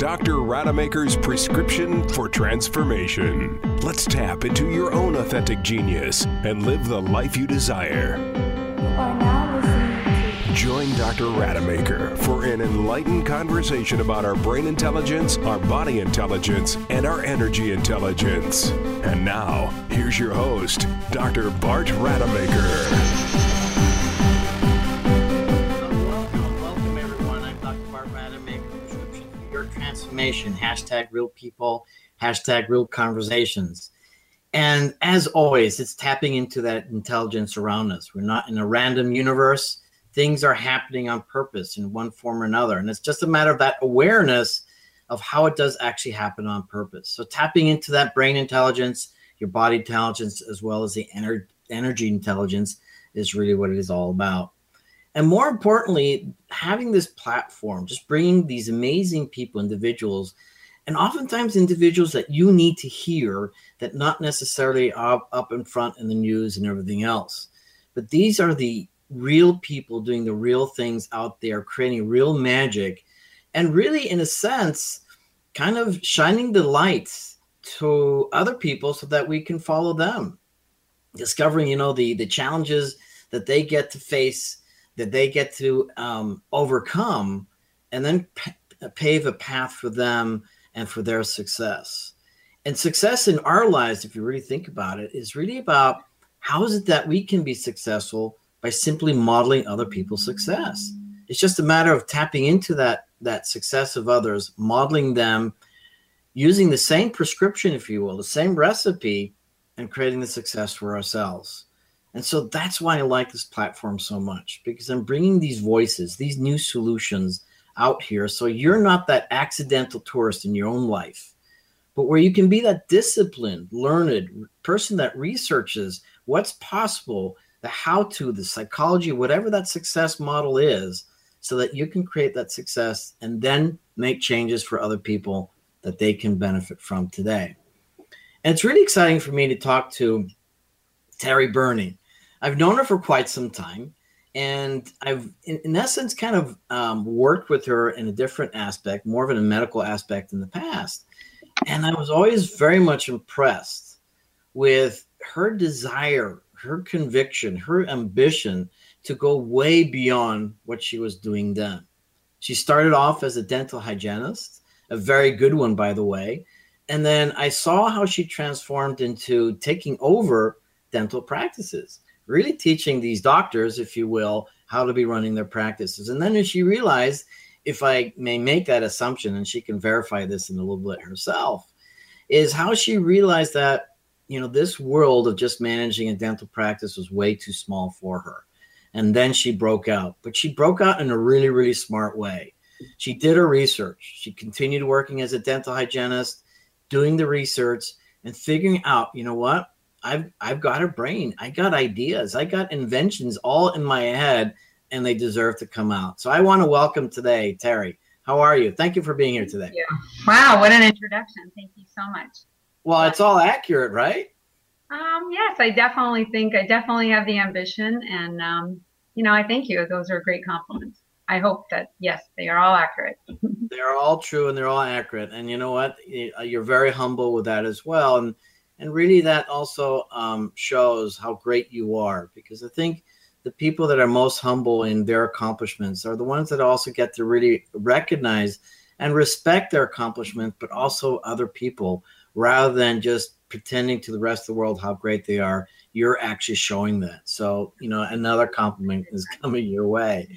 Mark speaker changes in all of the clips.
Speaker 1: Dr. Rademacher's prescription for transformation. Let's tap into your own authentic genius and live the life you desire. Join Dr. Rademacher for an enlightened conversation about our brain intelligence, our body intelligence, and our energy intelligence. And now, here's your host, Dr. Bart Rademacher.
Speaker 2: Transformation. Hashtag real people, hashtag real conversations. And as always, it's tapping into that intelligence around us. We're not in a random universe. Things are happening on purpose in one form or another. And it's just a matter of that awareness of how it does actually happen on purpose. So tapping into that brain intelligence, your body intelligence, as well as the ener- energy intelligence is really what it is all about and more importantly having this platform just bringing these amazing people individuals and oftentimes individuals that you need to hear that not necessarily are up in front in the news and everything else. But these are the real people doing the real things out there creating real magic and really in a sense kind of shining the lights to other people so that we can follow them. Discovering you know the the challenges that they get to face that they get to um, overcome and then p- pave a path for them and for their success. And success in our lives, if you really think about it, is really about how is it that we can be successful by simply modeling other people's success. It's just a matter of tapping into that that success of others, modeling them, using the same prescription, if you will, the same recipe, and creating the success for ourselves. And so that's why I like this platform so much because I'm bringing these voices, these new solutions out here. So you're not that accidental tourist in your own life, but where you can be that disciplined, learned person that researches what's possible, the how to, the psychology, whatever that success model is, so that you can create that success and then make changes for other people that they can benefit from today. And it's really exciting for me to talk to Terry Burney. I've known her for quite some time, and I've, in, in essence, kind of um, worked with her in a different aspect, more of in a medical aspect in the past. And I was always very much impressed with her desire, her conviction, her ambition to go way beyond what she was doing then. She started off as a dental hygienist, a very good one, by the way. And then I saw how she transformed into taking over dental practices really teaching these doctors, if you will, how to be running their practices. And then she realized, if I may make that assumption, and she can verify this in a little bit herself, is how she realized that you know this world of just managing a dental practice was way too small for her. And then she broke out, but she broke out in a really, really smart way. She did her research. She continued working as a dental hygienist, doing the research and figuring out, you know what? I've I've got a brain. I got ideas. I got inventions all in my head, and they deserve to come out. So I want to welcome today, Terry. How are you? Thank you for being here today.
Speaker 3: Wow, what an introduction. Thank you so much.
Speaker 2: Well, it's all accurate, right?
Speaker 3: Um, yes, I definitely think I definitely have the ambition, and um, you know, I thank you. Those are great compliments. I hope that yes, they are all accurate.
Speaker 2: they're all true and they're all accurate. And you know what? You're very humble with that as well. And and really that also um, shows how great you are because i think the people that are most humble in their accomplishments are the ones that also get to really recognize and respect their accomplishments but also other people rather than just pretending to the rest of the world how great they are. You're actually showing that. So you know another compliment is coming your way.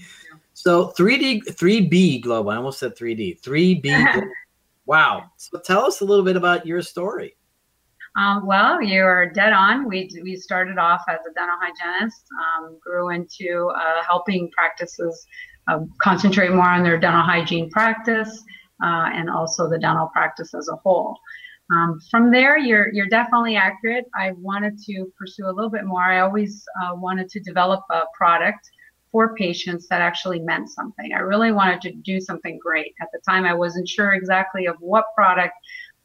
Speaker 2: So 3d 3b global i almost said 3d 3b wow. So tell us a little bit about your story
Speaker 3: um, well, you are dead on. We, we started off as a dental hygienist, um, grew into uh, helping practices uh, concentrate more on their dental hygiene practice uh, and also the dental practice as a whole. Um, from there, you're, you're definitely accurate. I wanted to pursue a little bit more. I always uh, wanted to develop a product for patients that actually meant something. I really wanted to do something great. At the time, I wasn't sure exactly of what product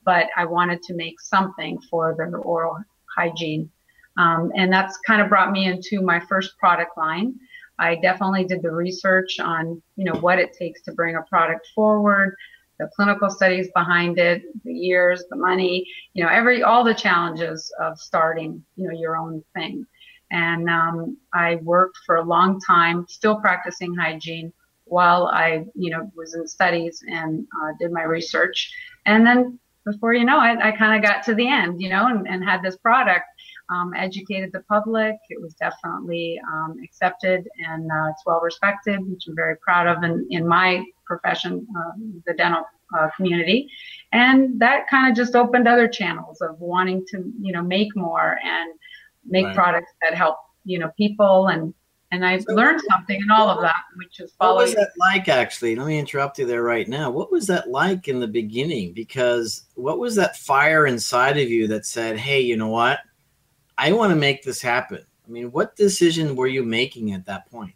Speaker 3: but I wanted to make something for their oral hygiene. Um, and that's kind of brought me into my first product line. I definitely did the research on, you know, what it takes to bring a product forward, the clinical studies behind it, the years, the money, you know, every all the challenges of starting, you know, your own thing. And um, I worked for a long time, still practicing hygiene while I, you know, was in studies and uh, did my research. And then before you know it, I kind of got to the end, you know, and, and had this product, um, educated the public. It was definitely um, accepted and uh, it's well respected, which I'm very proud of in, in my profession, uh, the dental uh, community. And that kind of just opened other channels of wanting to, you know, make more and make right. products that help, you know, people and and I so, learned something in all of that, which is
Speaker 2: following. What was that like, actually? Let me interrupt you there right now. What was that like in the beginning? Because what was that fire inside of you that said, "Hey, you know what? I want to make this happen." I mean, what decision were you making at that point?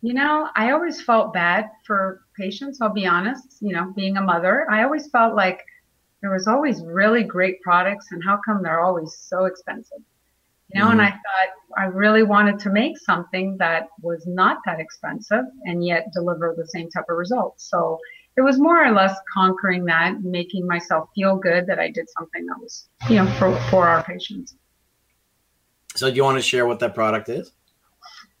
Speaker 3: You know, I always felt bad for patients. I'll be honest. You know, being a mother, I always felt like there was always really great products, and how come they're always so expensive? You know, mm-hmm. and I thought I really wanted to make something that was not that expensive and yet deliver the same type of results. So it was more or less conquering that, making myself feel good that I did something that was, you know, for, for our patients.
Speaker 2: So do you want to share what that product is?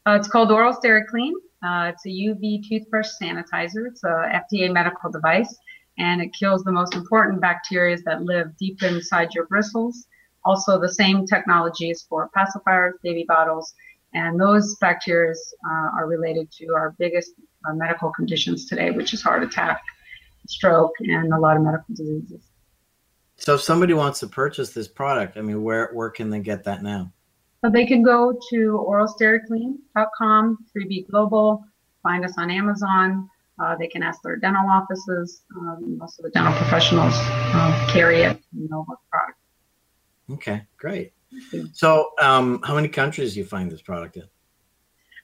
Speaker 3: Uh, it's called Oral Clean. Uh, it's a UV toothbrush sanitizer. It's a FDA medical device, and it kills the most important bacteria that live deep inside your bristles also, the same technologies for pacifiers, baby bottles, and those bacteria uh, are related to our biggest uh, medical conditions today, which is heart attack, stroke, and a lot of medical diseases.
Speaker 2: So, if somebody wants to purchase this product, I mean, where where can they get that now?
Speaker 3: So they can go to oralstericlean.com, 3B Global, find us on Amazon. Uh, they can ask their dental offices. Um, most of the dental professionals uh, carry it and know the product.
Speaker 2: Okay, great. So, um, how many countries do you find this product in?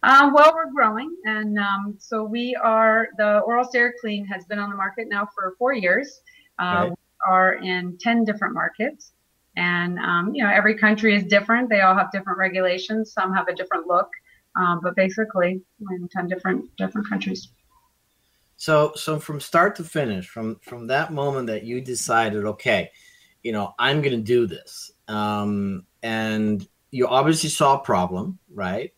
Speaker 3: Uh, well, we're growing, and um, so we are. The Oral Care Clean has been on the market now for four years. Uh, right. We are in ten different markets, and um, you know every country is different. They all have different regulations. Some have a different look, um, but basically, we're in ten different different countries.
Speaker 2: So, so from start to finish, from from that moment that you decided, okay, you know, I'm going to do this. Um, and you obviously saw a problem, right?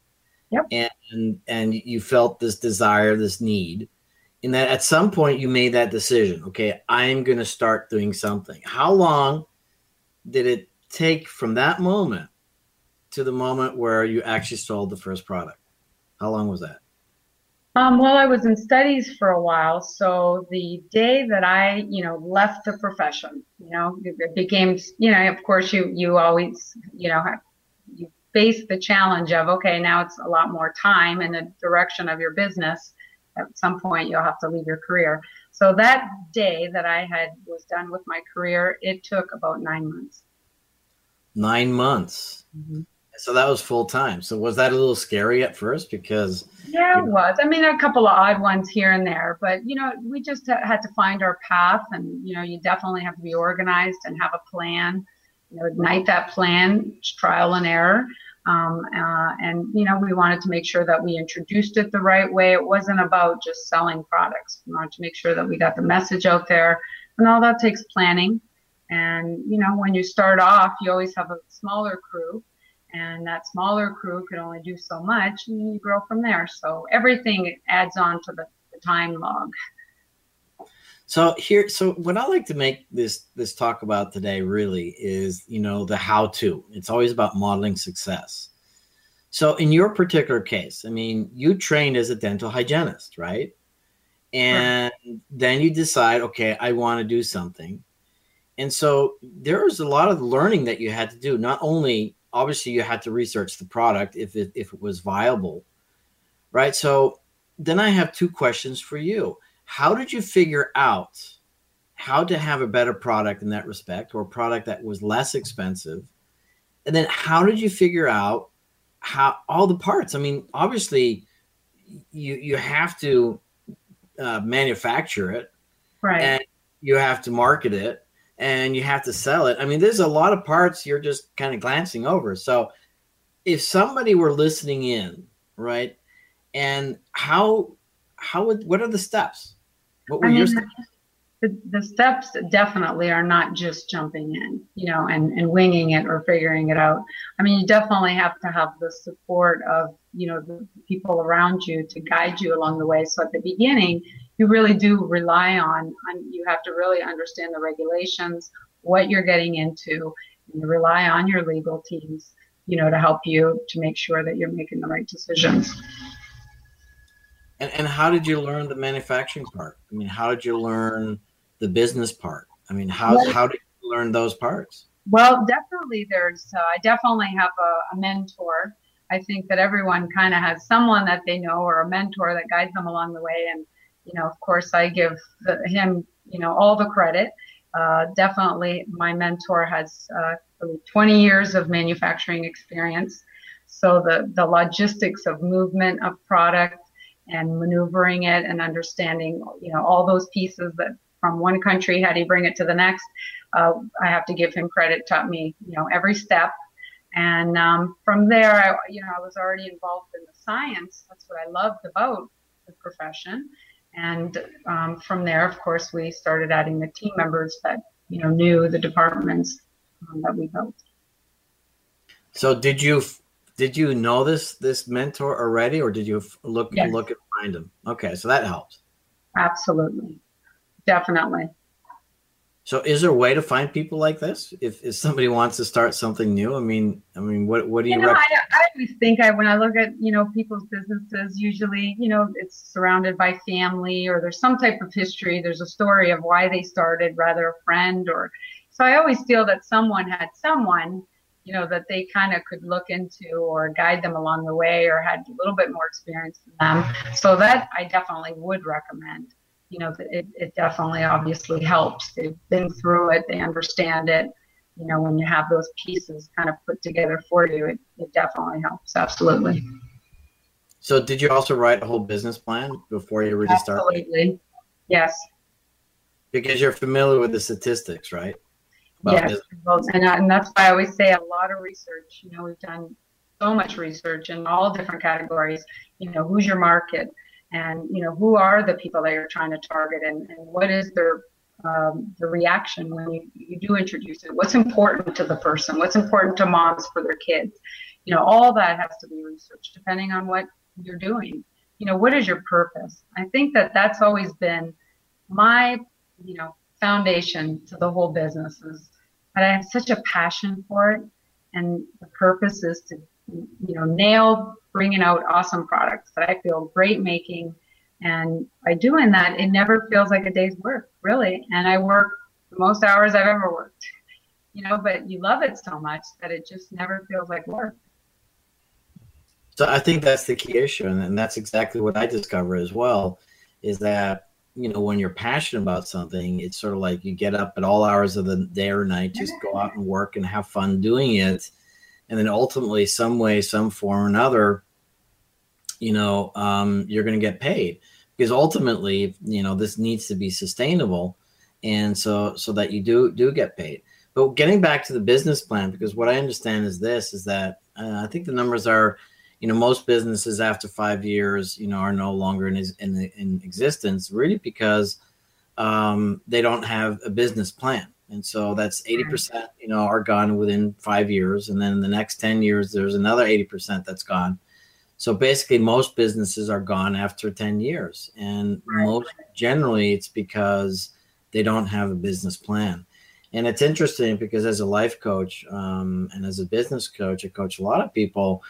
Speaker 3: Yep.
Speaker 2: And and you felt this desire, this need, and that at some point you made that decision. Okay, I'm going to start doing something. How long did it take from that moment to the moment where you actually sold the first product? How long was that?
Speaker 3: Um, well, I was in studies for a while. So the day that I, you know, left the profession, you know, it became, you know, of course you, you always, you know, you face the challenge of, okay, now it's a lot more time in the direction of your business. At some point you'll have to leave your career. So that day that I had was done with my career, it took about nine months.
Speaker 2: Nine months. Mm-hmm. So that was full time. So was that a little scary at first? Because
Speaker 3: yeah, it was. I mean, a couple of odd ones here and there, but you know, we just had to find our path, and you know, you definitely have to be organized and have a plan. You know, ignite that plan, trial and error. Um, uh, and you know, we wanted to make sure that we introduced it the right way. It wasn't about just selling products. We wanted to make sure that we got the message out there, and all that takes planning. And you know, when you start off, you always have a smaller crew and that smaller crew could only do so much and you grow from there. So everything adds on to the, the time log.
Speaker 2: So here so what i like to make this this talk about today really is you know the how to it's always about modeling success. So in your particular case i mean you trained as a dental hygienist right? And right. then you decide okay i want to do something. And so there was a lot of learning that you had to do not only obviously you had to research the product if it if it was viable right? So then i have two questions for you. How did you figure out how to have a better product in that respect or a product that was less expensive? And then how did you figure out how all the parts? I mean obviously you you have to uh, manufacture it.
Speaker 3: Right.
Speaker 2: And you have to market it and you have to sell it. I mean, there's a lot of parts you're just kind of glancing over. So if somebody were listening in, right, and how how would what are the steps? What were I your steps?
Speaker 3: the, the steps definitely are not just jumping in, you know, and, and winging it or figuring it out. I mean, you definitely have to have the support of, you know, the people around you to guide you along the way. So at the beginning, you really do rely on, on you have to really understand the regulations, what you're getting into, and you rely on your legal teams, you know, to help you to make sure that you're making the right decisions.
Speaker 2: And, and how did you learn the manufacturing part? I mean, how did you learn the business part? I mean, how well, how did you learn those parts?
Speaker 3: Well, definitely, there's. Uh, I definitely have a, a mentor. I think that everyone kind of has someone that they know or a mentor that guides them along the way. And you know, of course, I give him you know all the credit. Uh, definitely, my mentor has uh, 20 years of manufacturing experience. So the the logistics of movement of product and maneuvering it and understanding you know all those pieces that from one country, how do you bring it to the next? Uh, I have to give him credit, taught me, you know, every step. And um, from there, I, you know, I was already involved in the science. That's what I loved about the profession. And um, from there, of course, we started adding the team members that, you know, knew the departments um, that we built.
Speaker 2: So did you did you know this this mentor already, or did you look yes. look and find him? Okay, so that helps.
Speaker 3: Absolutely definitely.
Speaker 2: So, is there a way to find people like this? If, if somebody wants to start something new, I mean, I mean, what what do you?
Speaker 3: you know, I, I always think I when I look at you know people's businesses, usually you know it's surrounded by family or there's some type of history. There's a story of why they started, rather a friend or. So I always feel that someone had someone, you know, that they kind of could look into or guide them along the way or had a little bit more experience than them. So that I definitely would recommend you know, it, it definitely obviously helps. They've been through it, they understand it. You know, when you have those pieces kind of put together for you, it, it definitely helps. Absolutely.
Speaker 2: So, did you also write a whole business plan before you really
Speaker 3: started? Absolutely. Yes.
Speaker 2: Because you're familiar with the statistics, right?
Speaker 3: About yes. And, and that's why I always say a lot of research. You know, we've done so much research in all different categories. You know, who's your market? And you know who are the people that you're trying to target and, and what is their um, the reaction when you, you do introduce it? What's important to the person? What's important to moms for their kids? You know all that has to be researched depending on what you're doing. You know what is your purpose? I think that that's always been my you know foundation to the whole business is that i have such a passion for it and the purpose is to you know nail bringing out awesome products that I feel great making. And by doing that, it never feels like a day's work, really. And I work the most hours I've ever worked, you know, but you love it so much that it just never feels like work.
Speaker 2: So I think that's the key issue. And that's exactly what I discover as well is that, you know, when you're passionate about something, it's sort of like you get up at all hours of the day or night, just go out and work and have fun doing it and then ultimately some way some form or another you know um, you're going to get paid. Because ultimately you know this needs to be sustainable. And so so that you do do get paid. But getting back to the business plan because what i understand is this is that uh, i think the numbers are you know most businesses after five years you know are no longer in in, in existence really because um, they don't have a business plan and so that's 80% you know are gone within five years. And then in the next 10 years there's another 80% that's gone. So basically most businesses are gone after 10 years. And most generally it's because they don't have a business plan. And it's interesting because as a life coach um, and as a business coach i coach a lot of people.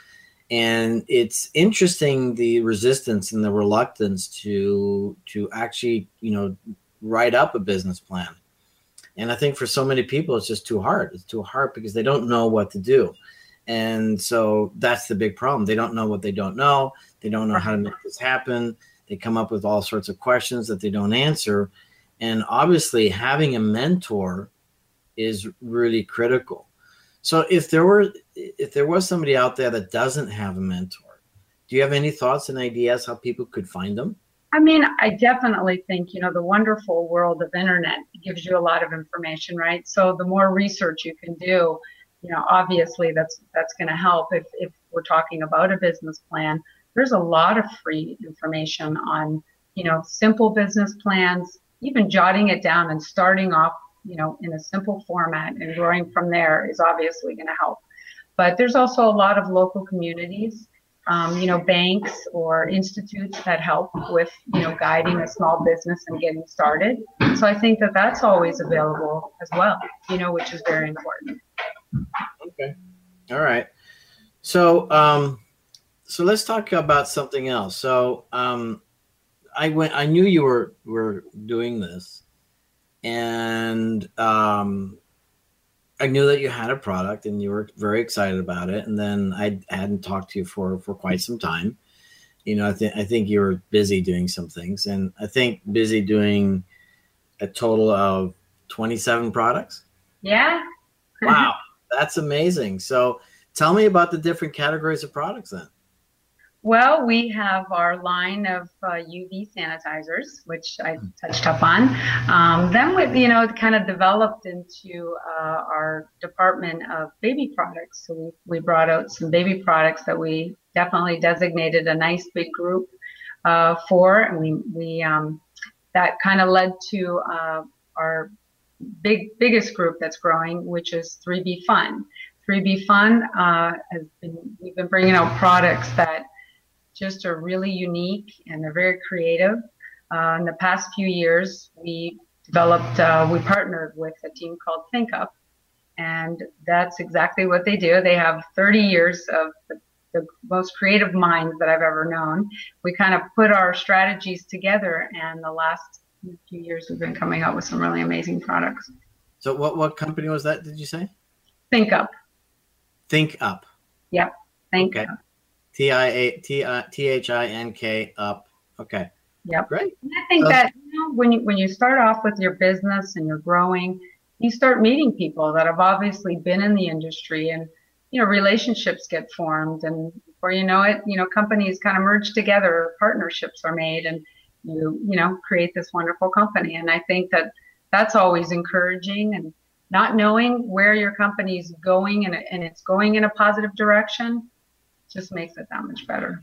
Speaker 2: And it's interesting the resistance and the reluctance to to actually you know write up a business plan and I think for so many people, it's just too hard. It's too hard because they don't know what to do. And so that's the big problem. They don't know what they don't know. They don't know how to make this happen. They come up with all sorts of questions that they don't answer. And obviously, having a mentor is really critical. So if there were if there was somebody out there that doesn't have a mentor, do you have any thoughts and ideas how people could find them?
Speaker 3: I mean, I definitely think, you know, the wonderful world of internet gives you a lot of information, right? So the more research you can do, you know, obviously that's that's going to help if if we're talking about a business plan. There's a lot of free information on, you know, simple business plans, even jotting it down and starting off, you know, in a simple format and growing from there is obviously going to help. But there's also a lot of local communities, um, you know, banks or institutes that help with, you know, guiding a small business and getting started. So I think that that's always available as well, you know, which is very important.
Speaker 2: Okay. All right. So, um, so let's talk about something else. So, um, I went. I knew you were were doing this, and um, I knew that you had a product and you were very excited about it. And then I hadn't talked to you for for quite some time. You know, I think I think you were busy doing some things, and I think busy doing a total of twenty seven products.
Speaker 3: Yeah.
Speaker 2: wow, that's amazing. So, tell me about the different categories of products then.
Speaker 3: Well, we have our line of uh, UV sanitizers, which I touched up on. Um, then, we, you know, kind of developed into uh, our department of baby products. So we, we brought out some baby products that we definitely designated a nice big group uh, for, and we we um, that kind of led to uh, our big biggest group that's growing, which is 3B Fun. 3B Fun uh, has been we've been bringing out products that just are really unique and they're very creative. Uh, in the past few years, we developed, uh, we partnered with a team called ThinkUp, and that's exactly what they do. They have 30 years of the, the most creative minds that I've ever known. We kind of put our strategies together, and the last few years we've been coming out with some really amazing products.
Speaker 2: So, what what company was that? Did you say?
Speaker 3: ThinkUp.
Speaker 2: Think Up.
Speaker 3: Yep. Think okay. Up.
Speaker 2: T I A T I T H I N K up. Okay.
Speaker 3: Yep.
Speaker 2: Great.
Speaker 3: And I think uh, that you know, when you when you start off with your business and you're growing, you start meeting people that have obviously been in the industry and you know relationships get formed and before you know it, you know companies kind of merge together, partnerships are made and you you know create this wonderful company and I think that that's always encouraging and not knowing where your company is going and, and it's going in a positive direction just makes it that much better.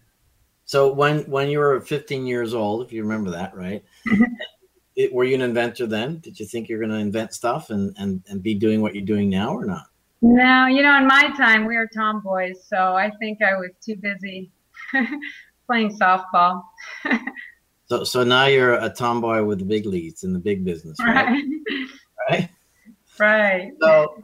Speaker 2: So when when you were 15 years old, if you remember that, right? Mm-hmm. it, were you an inventor then? Did you think you're going to invent stuff and, and and be doing what you're doing now or not?
Speaker 3: No, you know, in my time we were tomboys, so I think I was too busy playing softball.
Speaker 2: so so now you're a tomboy with the big leads in the big business, right?
Speaker 3: Right. Right.
Speaker 2: So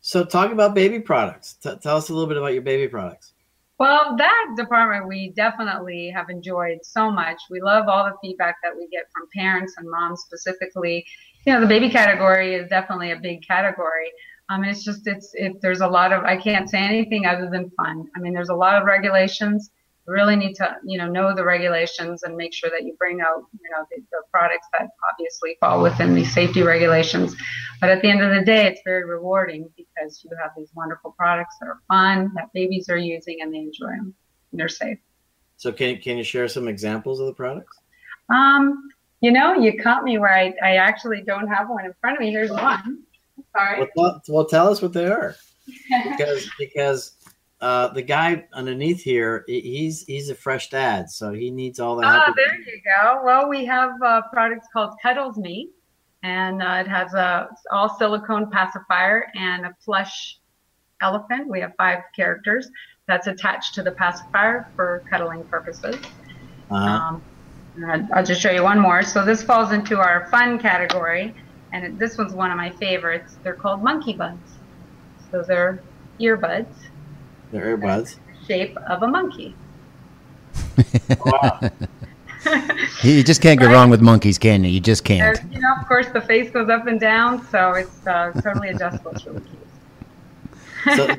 Speaker 2: so talk about baby products. T- tell us a little bit about your baby products.
Speaker 3: Well, that department we definitely have enjoyed so much. We love all the feedback that we get from parents and moms specifically. You know, the baby category is definitely a big category. Um, it's just it's it, there's a lot of I can't say anything other than fun. I mean, there's a lot of regulations. Really need to you know know the regulations and make sure that you bring out you know the, the products that obviously fall within these safety regulations. But at the end of the day, it's very rewarding because you have these wonderful products that are fun that babies are using and they enjoy them and they're safe.
Speaker 2: So can can you share some examples of the products?
Speaker 3: Um, you know, you caught me where I, I actually don't have one in front of me. Here's one. Sorry.
Speaker 2: Well, well, tell us what they are. because because uh, the guy underneath here, he's he's a fresh dad, so he needs all the.
Speaker 3: Ah, there you go. Well, we have a product called Cuddles Me, and uh, it has a all silicone pacifier and a plush elephant. We have five characters that's attached to the pacifier for cuddling purposes. Uh-huh. Um, I'll just show you one more. So this falls into our fun category, and this one's one of my favorites. They're called monkey buds. So they're earbuds
Speaker 2: they're earbuds.
Speaker 3: Shape of a monkey.
Speaker 2: wow.
Speaker 4: you just can't go wrong with monkeys, can you? You just can't.
Speaker 3: you know, of course, the face goes up and down, so it's uh, totally adjustable. It's really cute.
Speaker 2: so,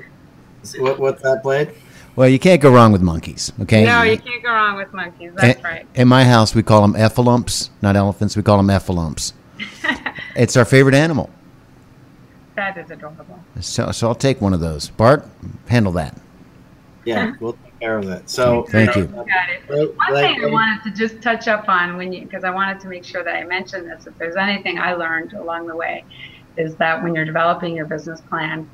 Speaker 2: so what, what's that blade?
Speaker 4: Well, you can't go wrong with monkeys, okay?
Speaker 3: No, you can't go wrong with monkeys. That's right.
Speaker 4: In my house, we call them effalumps, not elephants. We call them effalumps. it's our favorite animal.
Speaker 3: That is adorable.
Speaker 4: So, so I'll take one of those. Bart, handle that.
Speaker 2: Yeah, we'll take care of that. So
Speaker 4: thank you.
Speaker 3: Got it. One thing I wanted to just touch up on when you because I wanted to make sure that I mentioned this. If there's anything I learned along the way, is that when you're developing your business plan,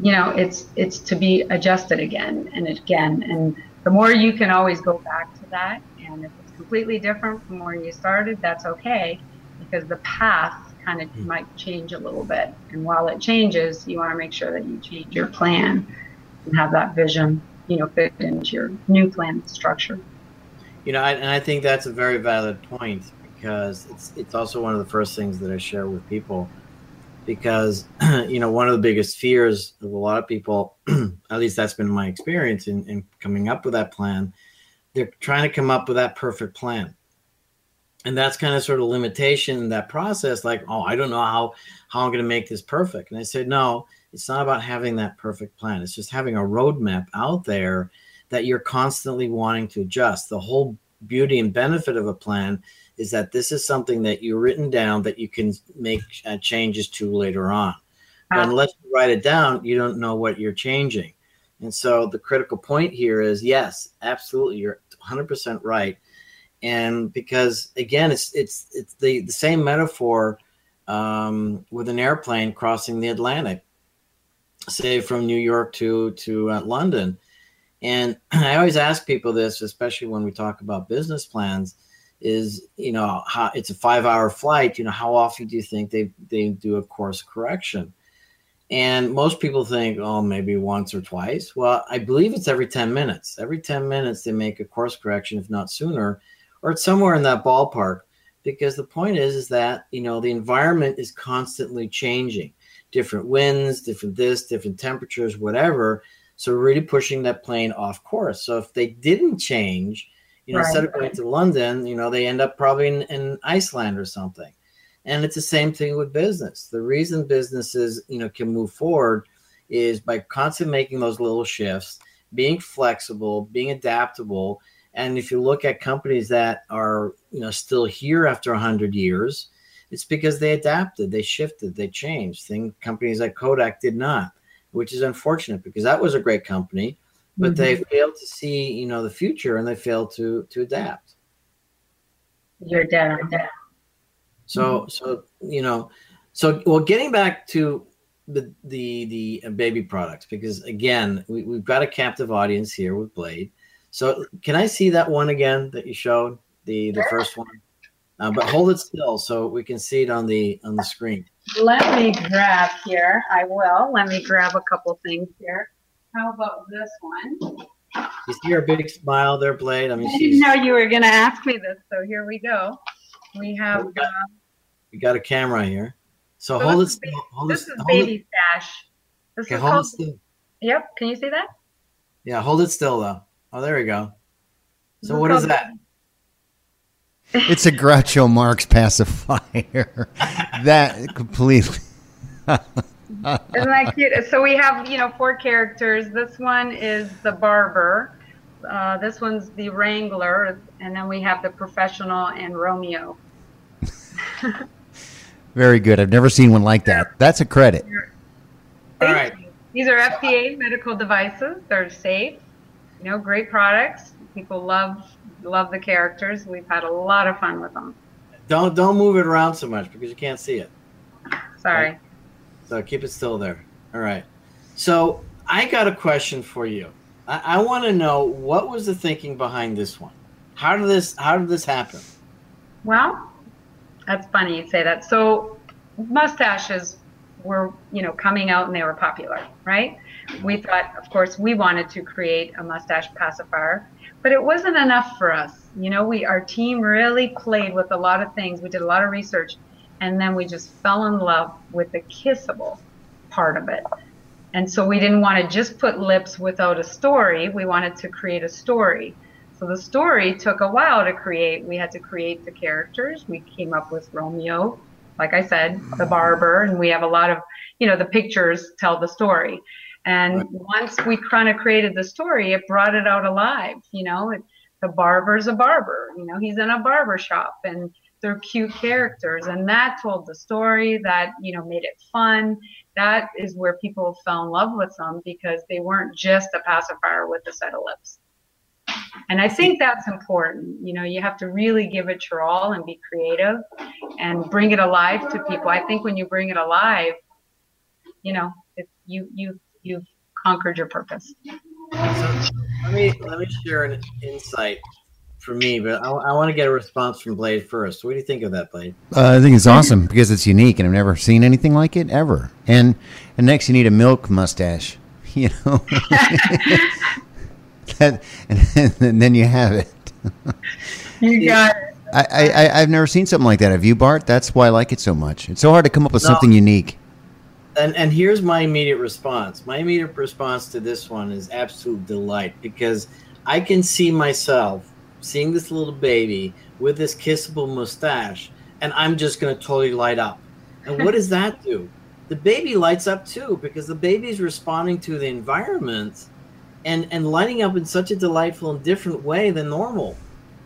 Speaker 3: you know, it's it's to be adjusted again and again, and the more you can always go back to that, and if it's completely different from where you started, that's okay. because the path kind of mm. might change a little bit. And while it changes, you want to make sure that you change your plan and have that vision, you know, fit into your new plan structure.
Speaker 2: You know, I, and I think that's a very valid point because it's it's also one of the first things that I share with people because you know one of the biggest fears of a lot of people at least that's been my experience in, in coming up with that plan they're trying to come up with that perfect plan and that's kind of sort of limitation in that process like oh i don't know how how i'm going to make this perfect. And i said no it's not about having that perfect plan. It's just having a roadmap out there that you're constantly wanting to adjust. The whole beauty and benefit of a plan is that this is something that you've written down that you can make uh, changes to later on. But unless you write it down you don't know what you're changing. And so the critical point here is yes absolutely you're 100% right and because again it's it's it's the, the same metaphor um, with an airplane crossing the atlantic say from new york to to uh, london. And i always ask people this especially when we talk about business plans is you know how it's a five hour flight you know how often do you think they they do a course correction? And most people think oh maybe once or twice. Well i believe it's every 10 minutes. Every 10 minutes they make a course correction if not sooner or it's somewhere in that ballpark because the point is is that you know the environment is constantly changing. Different winds different this different temperatures whatever. So really pushing that plane off course. So if they didn't change you know right. instead of going to london you know they end up probably in, in iceland or something. And it's the same thing with business. The reason businesses you know can move forward is by constantly making those little shifts being flexible being adaptable and if you look at companies that are, you know, still here after 100 years, it's because they adapted, they shifted, they changed. Thing companies like Kodak did not, which is unfortunate because that was a great company, but mm-hmm. they failed to see, you know, the future and they failed to to adapt.
Speaker 3: You're dead on that.
Speaker 2: So mm-hmm. so you know, so well, getting back to the the the baby products because again, we, we've got a captive audience here with Blade so can I see that one again that you showed the the first one? Uh, but hold it still so we can see it on the on the screen.
Speaker 3: Let me grab here. I will. Let me grab a couple things here. How about this one?
Speaker 2: You see her big smile there, Blade. I
Speaker 3: mean, I didn't know you were going to ask me this, so here we go. We have.
Speaker 2: We got, uh, we got a camera here, so, so hold it still. Hold
Speaker 3: this
Speaker 2: it,
Speaker 3: is baby it. stash.
Speaker 2: This okay, is hold called, it still.
Speaker 3: Yep. Can you see that?
Speaker 2: Yeah, hold it still though. Oh, there we go. So what is that?
Speaker 4: It's a Groucho Marx pacifier. that completely.
Speaker 3: Isn't that cute? So we have, you know, four characters. This one is the barber. Uh, this one's the wrangler, and then we have the professional and Romeo.
Speaker 4: Very good. I've never seen one like that. That's a credit.
Speaker 2: All right.
Speaker 3: These are FDA medical devices. They're safe you know, great products. People love love the characters. We've had a lot of fun with them.
Speaker 2: Don't don't move it around so much because you can't see it.
Speaker 3: Sorry. Right?
Speaker 2: So keep it still there. All right. So I got a question for you. I, I want to know what was the thinking behind this one. How did this How did this happen?
Speaker 3: Well, that's funny you say that. So mustaches were you know coming out and they were popular, right? We thought, of course, we wanted to create a mustache pacifier, but it wasn't enough for us. You know, we our team really played with a lot of things. We did a lot of research, and then we just fell in love with the kissable part of it. And so we didn't want to just put lips without a story. We wanted to create a story. So the story took a while to create. We had to create the characters. We came up with Romeo, like I said, the barber, and we have a lot of, you know, the pictures tell the story. And right. once we kind of created the story, it brought it out alive. You know, it, the barber's a barber. You know, he's in a barber shop, and they're cute characters, and that told the story. That you know made it fun. That is where people fell in love with them because they weren't just a pacifier with a set of lips. And I think that's important. You know, you have to really give it your all and be creative and bring it alive to people. I think when you bring it alive, you know, it, you you you've conquered your purpose.
Speaker 2: So let me let me share an insight from me, but I, I want to get a response from Blade first. What do you think of that, Blade?
Speaker 4: Uh, I think it's awesome because it's unique, and I've never seen anything like it ever. And and next, you need a milk mustache, you know. that, and, and then you have it.
Speaker 3: You got it.
Speaker 4: I, I I've never seen something like that. Have you, Bart? That's why I like it so much. It's so hard to come up with
Speaker 2: No.
Speaker 4: something unique.
Speaker 2: And and here's my immediate response. My immediate response to this one is absolute delight because I can see myself seeing this little baby with this kissable mustache, and I'm just going to totally light up. And what does that do? The baby lights up too because the baby's responding to the environment and and lighting up in such a delightful and different way than normal.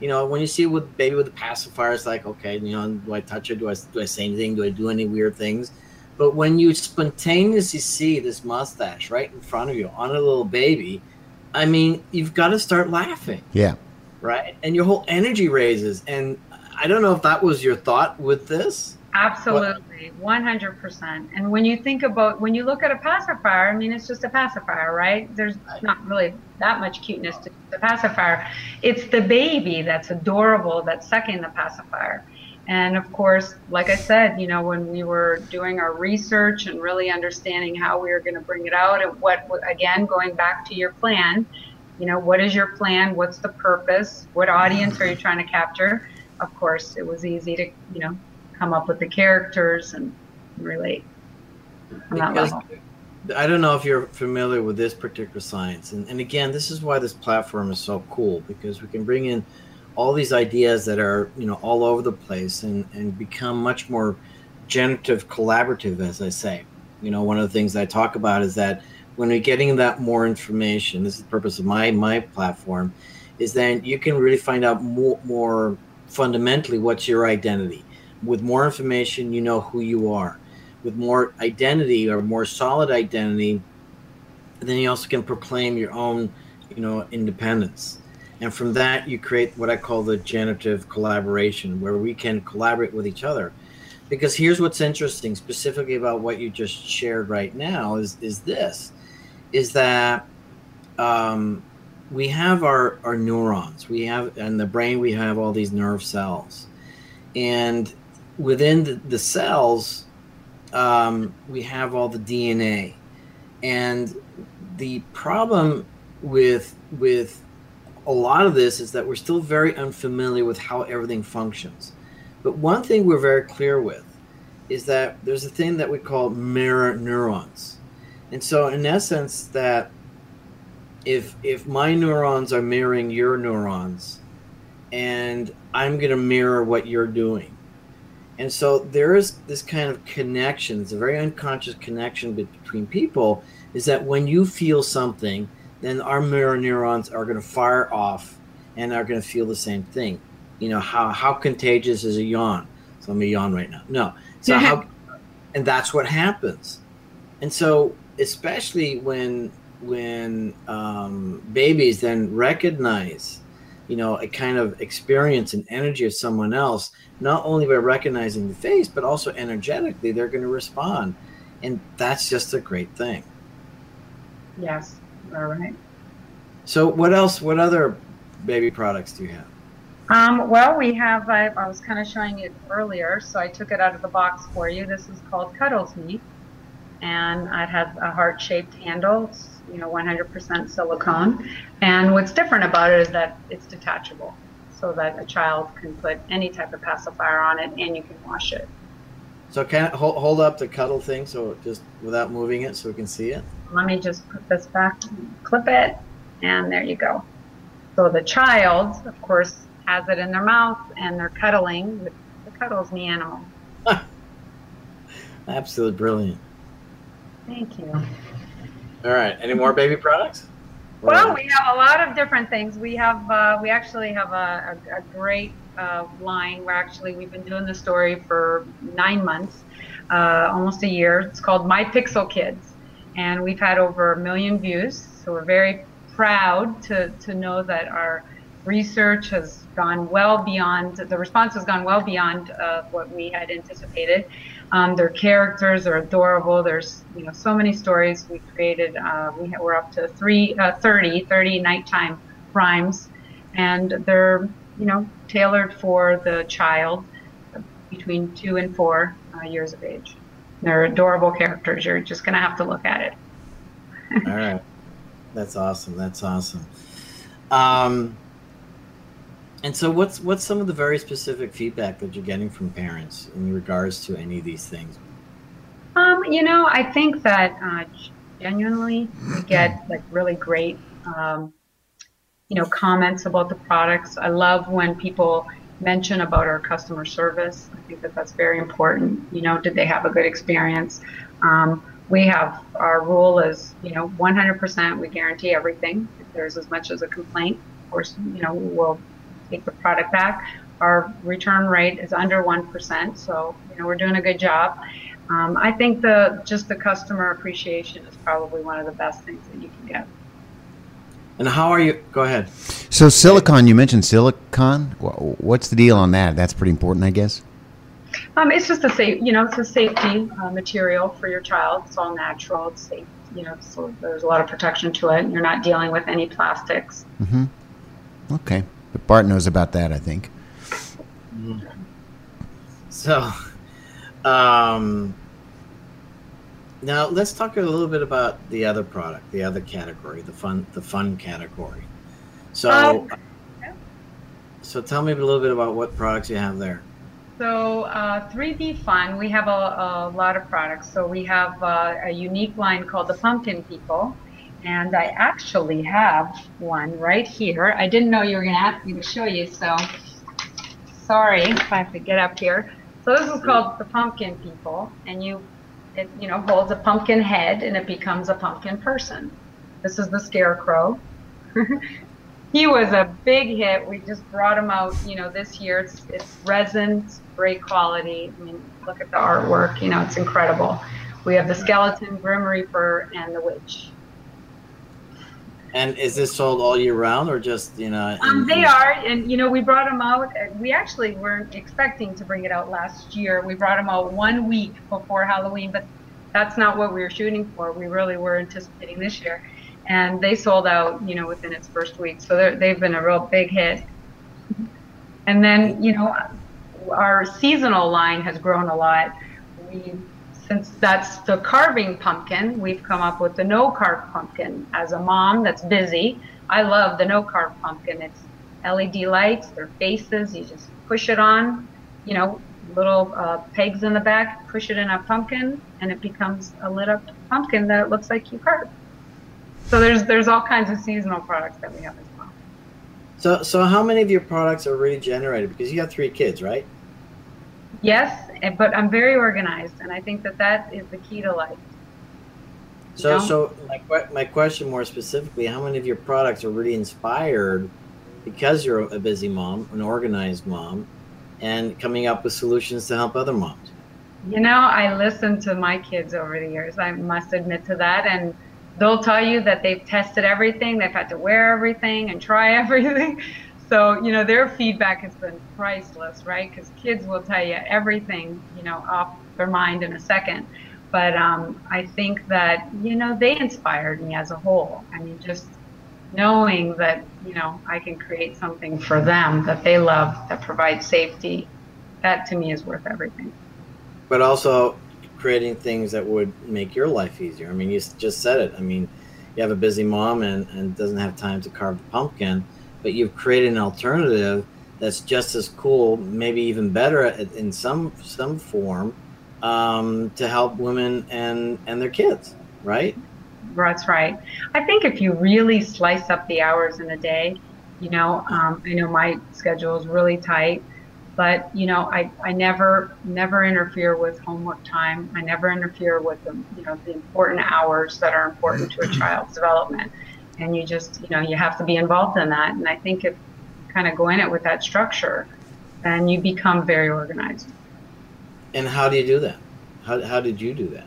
Speaker 2: You know, when you see it with baby with the pacifier, it's like, okay, you know, do I touch it? Do I do I say anything? Do I do any weird things? But when you spontaneously see this mustache right in front of you on a little baby, I mean, you've got to start laughing,
Speaker 4: Yeah.
Speaker 2: right? And your whole energy raises. And I don't know if that was your thought with this.
Speaker 3: Absolutely, 100%. And when you think about, when you look at a pacifier, I mean, it's just a pacifier, right? There's not really that much cuteness to the pacifier. It's the baby that's adorable that's sucking the pacifier. And of course, like I said, you know, when we were doing our research and really understanding how we were going to bring it out and what, again, going back to your plan, you know, what is your plan? What's the purpose? What audience are you trying to capture? Of course, it was easy to, you know, come up with the characters and relate on that
Speaker 2: Because
Speaker 3: level.
Speaker 2: I don't know if you're familiar with this particular science. And, and again, this is why this platform is so cool because we can bring in all these ideas that are, you know, all over the place and, and become much more generative collaborative, as I say. You know, one of the things I talk about is that when we're getting that more information, this is the purpose of my my platform, is then you can really find out more more fundamentally what's your identity. With more information, you know who you are. With more identity or more solid identity, then you also can proclaim your own, you know, independence. And from that, you create what I call the generative collaboration, where we can collaborate with each other. Because here's what's interesting, specifically about what you just shared right now, is is this, is that um, we have our our neurons, we have in the brain we have all these nerve cells, and within the, the cells, um, we have all the DNA, and the problem with with a lot of this is that we're still very unfamiliar with how everything functions. But one thing we're very clear with is that there's a thing that we call mirror neurons. And so in essence that if if my neurons are mirroring your neurons and I'm going to mirror what you're doing. And so there is this kind of connection, it's a very unconscious connection between people is that when you feel something, then our mirror neurons are going to fire off and are going to feel the same thing. You know, how, how contagious is a yawn? So let me yawn right now. No. So how, and that's what happens. And so, especially when, when um, babies then recognize, you know, a kind of experience and energy of someone else, not only by recognizing the face, but also energetically, they're going to respond. And that's just a great thing.
Speaker 3: Yes, all right.
Speaker 2: So what else? What other baby products do you have?
Speaker 3: Um, well, we have, I, I was kind of showing it earlier, so I took it out of the box for you. This is called Cuddles Me, and it has a heart shaped handle. It's, you know, 100% silicone. And what's different about it is that it's detachable, so that a child can put any type of pacifier on it and you can wash it.
Speaker 2: So can hold, hold up the cuddle thing so just without moving it so we can see it?
Speaker 3: Let me just put this back, clip it, and there you go. So the child, of course, has it in their mouth and they're cuddling with the Cuddles Me animal.
Speaker 2: Absolutely brilliant.
Speaker 3: Thank you.
Speaker 2: All right. Any more baby products?
Speaker 3: Well, we have a lot of different things. We have, uh, we actually have a, a, a great uh, line. We're actually, we've been doing the story for nine months, uh, almost a year. It's called My Pixel Kids. And we've had over a million views. So we're very proud to, to know that our research has gone well beyond, the response has gone well beyond uh, what we had anticipated. Um, their characters are adorable. There's you know so many stories we created. Uh, we we're up to three, uh, 30, 30 nighttime rhymes, and they're you know, tailored for the child between two and four uh, years of age. They're adorable characters. You're just going to have to look at it.
Speaker 2: All right. That's awesome. That's awesome. Um, and so, what's what's some of the very specific feedback that you're getting from parents in regards to any of these things?
Speaker 3: Um, you know, I think that uh, genuinely we get like really great, um, you know, comments about the products. I love when people mention about our customer service. I think that that's very important. You know, did they have a good experience? Um, we have our rule is, you know, 100% we guarantee everything. If there's as much as a complaint, of course, you know, we'll take the product back. Our return rate is under 1%, so, you know, we're doing a good job. Um, I think the just the customer appreciation is probably one of the best things that you can get.
Speaker 2: And how are you? Go ahead.
Speaker 4: So silicon, you mentioned silicon. What's the deal on that? That's pretty important, I guess.
Speaker 3: Um, it's just a safe, you know, it's a safety uh, material for your child. It's all natural. It's safe, you know, so there's a lot of protection to it. You're not dealing with any plastics.
Speaker 4: Mm-hmm. Okay, but Bart knows about that, I think.
Speaker 2: So, um, now let's talk a little bit about the other product, the other category, the fun, the fun category. So, uh, so tell me a little bit about what products you have there.
Speaker 3: So uh, 3D Fun, we have a, a, lot of products. So we have uh, a unique line called the Pumpkin People. And I actually have one right here. I didn't know you were going to ask me to show you, so sorry if I have to get up here. So this is called the Pumpkin People, and you, it you know holds a pumpkin head and it becomes a pumpkin person. This is the Scarecrow. he was a big hit. We just brought him out, you know, this year. It's, it's resin, it's great quality. I mean, look at the artwork. You know, it's incredible. We have the skeleton, Grim Reaper, and the witch.
Speaker 2: And is this sold all year round, or just you know?
Speaker 3: Um, they are, and you know, we brought them out. We actually weren't expecting to bring it out last year. We brought them out one week before Halloween, but that's not what we were shooting for. We really were anticipating this year and they sold out, you know, within its first week. So they've been a real big hit. And then, you know, our seasonal line has grown a lot. We, since that's the carving pumpkin, we've come up with the no carve pumpkin. As a mom that's busy, I love the no carve pumpkin. It's LED lights, their faces. You just push it on, you know, little uh, pegs in the back, push it in a pumpkin, and it becomes a lit up pumpkin that looks like you carved. So there's there's all kinds of seasonal products that we have as well.
Speaker 2: So so how many of your products are really generated? Because you have three kids, right?
Speaker 3: Yes, but I'm very organized, and I think that that is the key to life.
Speaker 2: So, so my, my question more specifically, how many of your products are really inspired because you're a busy mom, an organized mom, and coming up with solutions to help other moms?
Speaker 3: You know, I listened to my kids over the years. I must admit to that, and they'll tell you that they've tested everything, they've had to wear everything and try everything. So, you know, their feedback has been priceless, right? Because kids will tell you everything, you know, off their mind in a second. But um, I think that, you know, they inspired me as a whole. I mean, just knowing that, you know, I can create something for them that they love that provides safety, that to me is worth everything.
Speaker 2: But also, creating things that would make your life easier. I mean, you just said it. I mean, you have a busy mom and, and doesn't have time to carve the pumpkin, but you've created an alternative that's just as cool, maybe even better in some some form, um, to help women and and their kids, right?
Speaker 3: That's right. I think if you really slice up the hours in a day, you know, um, I know my schedule is really tight but you know I, I never never interfere with homework time i never interfere with the you know the important hours that are important to a child's development and you just you know you have to be involved in that and i think if you kind of go in it with that structure then you become very organized
Speaker 2: and how do you do that how, how did you do that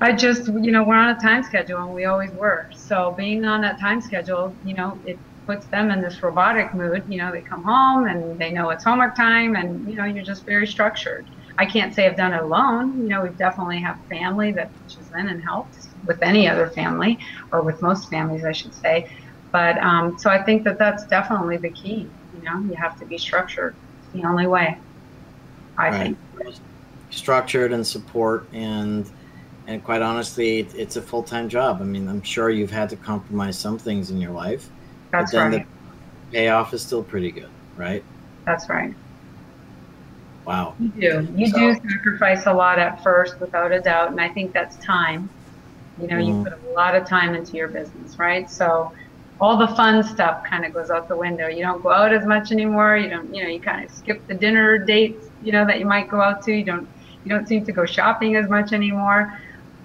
Speaker 3: i just you know we're on a time schedule and we always were so being on that time schedule you know it puts them in this robotic mood. You know, they come home and they know it's homework time, and you know, you're just very structured. I can't say I've done it alone. You know, we definitely have family that pitches in and helps with any other family, or with most families, I should say. But um, so I think that that's definitely the key. You know, you have to be structured. It's the only way. I right. think
Speaker 2: structured and support and and quite honestly, it's a full time job. I mean, I'm sure you've had to compromise some things in your life.
Speaker 3: That's but then right.
Speaker 2: The payoff is still pretty good, right?
Speaker 3: That's right.
Speaker 2: Wow.
Speaker 3: You do. You so, do sacrifice a lot at first, without a doubt, and I think that's time. You know, mm-hmm. you put a lot of time into your business, right? So all the fun stuff kind of goes out the window. You don't go out as much anymore. You don't, you know, you kind of skip the dinner dates, you know, that you might go out to. You don't, you don't seem to go shopping as much anymore.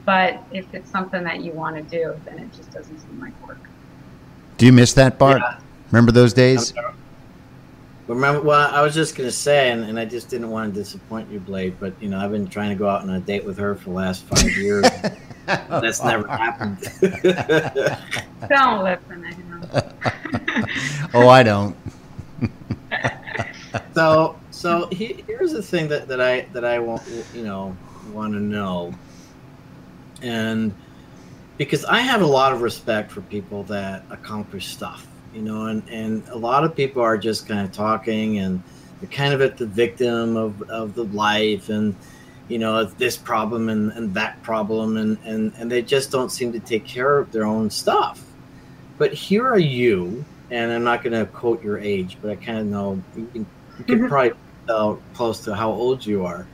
Speaker 3: But if it's something that you want to do, then it just doesn't seem like work.
Speaker 4: Do you miss that part? Yeah. Remember those days?
Speaker 2: Remember, well, I was just gonna say, and, and I just didn't want to disappoint you, Blade. But you know, I've been trying to go out on a date with her for the last five years. That's never happened.
Speaker 3: don't listen to him.
Speaker 4: oh, I don't.
Speaker 2: so, so he, here's the thing that, that I that I want you know want to know and because I have a lot of respect for people that accomplish stuff, you know, and, and a lot of people are just kind of talking and they're kind of at the victim of, of the life and, you know, this problem and, and that problem and, and, and they just don't seem to take care of their own stuff. But here are you, and I'm not going to quote your age, but I kind of know you can, you can mm-hmm. probably tell close to how old you are.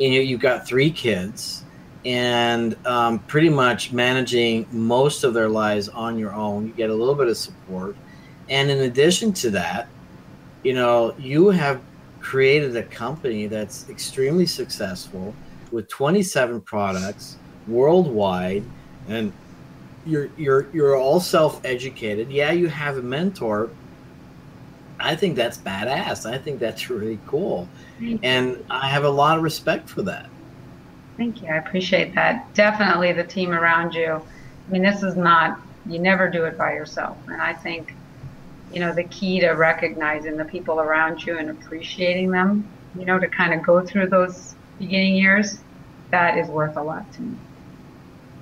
Speaker 2: And you, you've got three kids and um, pretty much managing most of their lives on your own. You get a little bit of support. And in addition to that, you know, you have created a company that's extremely successful with 27 products worldwide and you're you're you're all self-educated. Yeah, you have a mentor. I think that's badass. I think that's really cool. And I have a lot of respect for that.
Speaker 3: Thank you. I appreciate that. Definitely the team around you. I mean, this is not, you never do it by yourself. And I think, you know, the key to recognizing the people around you and appreciating them, you know, to kind of go through those beginning years, that is worth a lot to me.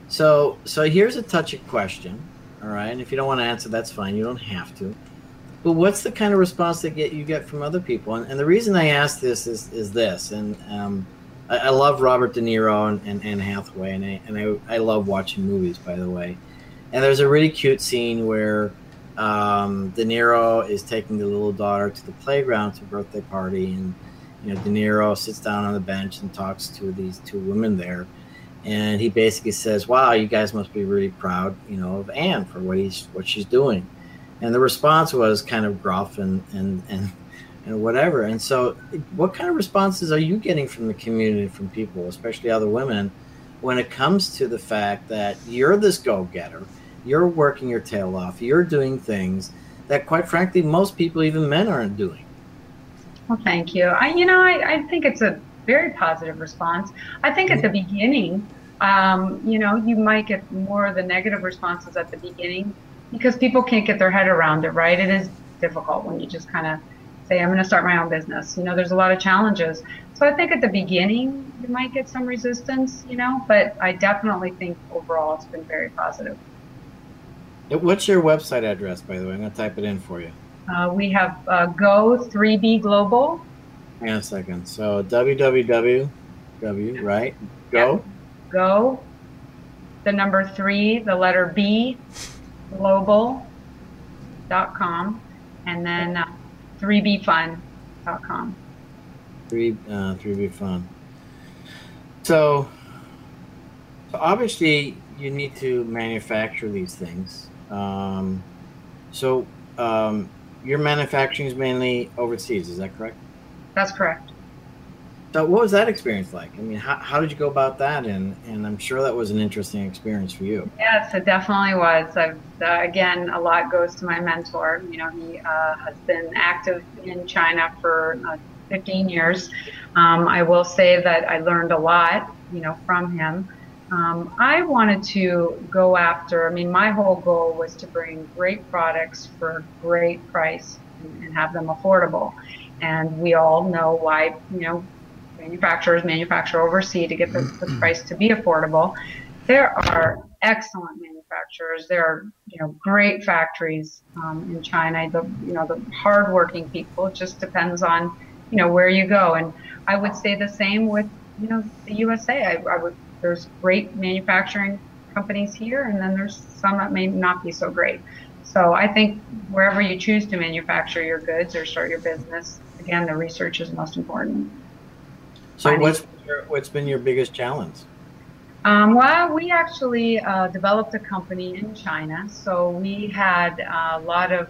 Speaker 2: So, so here's a touchy question. All right. And if you don't want to answer, that's fine. You don't have to. But what's the kind of response that get you get from other people? And, and the reason I ask this is, is this, and, um, I, I love Robert De Niro and, and Anne Hathaway, and I and I, I love watching movies. By the way, and there's a really cute scene where um, De Niro is taking the little daughter to the playground to birthday party, and you know De Niro sits down on the bench and talks to these two women there, and he basically says, "Wow, you guys must be really proud, you know, of Anne for what he's what she's doing," and the response was kind of gruff and and and and whatever. And so, what kind of responses are you getting from the community, from people, especially other women, when it comes to the fact that you're this go getter, you're working your tail off, you're doing things that, quite frankly, most people, even men, aren't doing?
Speaker 3: Well, thank you. I, you know, I, I think it's a very positive response. I think at the beginning, um, you know, you might get more of the negative responses at the beginning because people can't get their head around it, right? It is difficult when you just kind of say I'm going to start my own business. You know, there's a lot of challenges. So I think at the beginning you might get some resistance, you know, but I definitely think overall it's been very positive.
Speaker 2: What's your website address, by the way? I'm going to type it in for you.
Speaker 3: Uh, we have uh, Go 3B Global.
Speaker 2: Hang on a second. So www, right? Go. Yep.
Speaker 3: Go. The number three, the letter B, global.com. And then uh, 3bfun.com.
Speaker 2: 3 uh, 3b fun. So, so obviously you need to manufacture these things. Um, so um, your manufacturing is mainly overseas, is that correct?
Speaker 3: That's correct.
Speaker 2: So what was that experience like? I mean, how, how did you go about that? And, and I'm sure that was an interesting experience for you.
Speaker 3: Yes, it definitely was. I've, uh, again, a lot goes to my mentor. You know, he uh, has been active in China for uh, 15 years. Um, I will say that I learned a lot, you know, from him. Um, I wanted to go after, I mean, my whole goal was to bring great products for great price and, and have them affordable. And we all know why, you know, manufacturers manufacture overseas to get the, the price to be affordable. There are excellent manufacturers manufacturers. There are you know great factories um, in China. The you know the hardworking people. It just depends on you know where you go. And I would say the same with you know the USA. I, I would there's great manufacturing companies here, and then there's some that may not be so great. So I think wherever you choose to manufacture your goods or start your business, again, the research is most important.
Speaker 2: So what's your, what's been your biggest challenge?
Speaker 3: Um, well, we actually uh, developed a company in China, so we had a lot of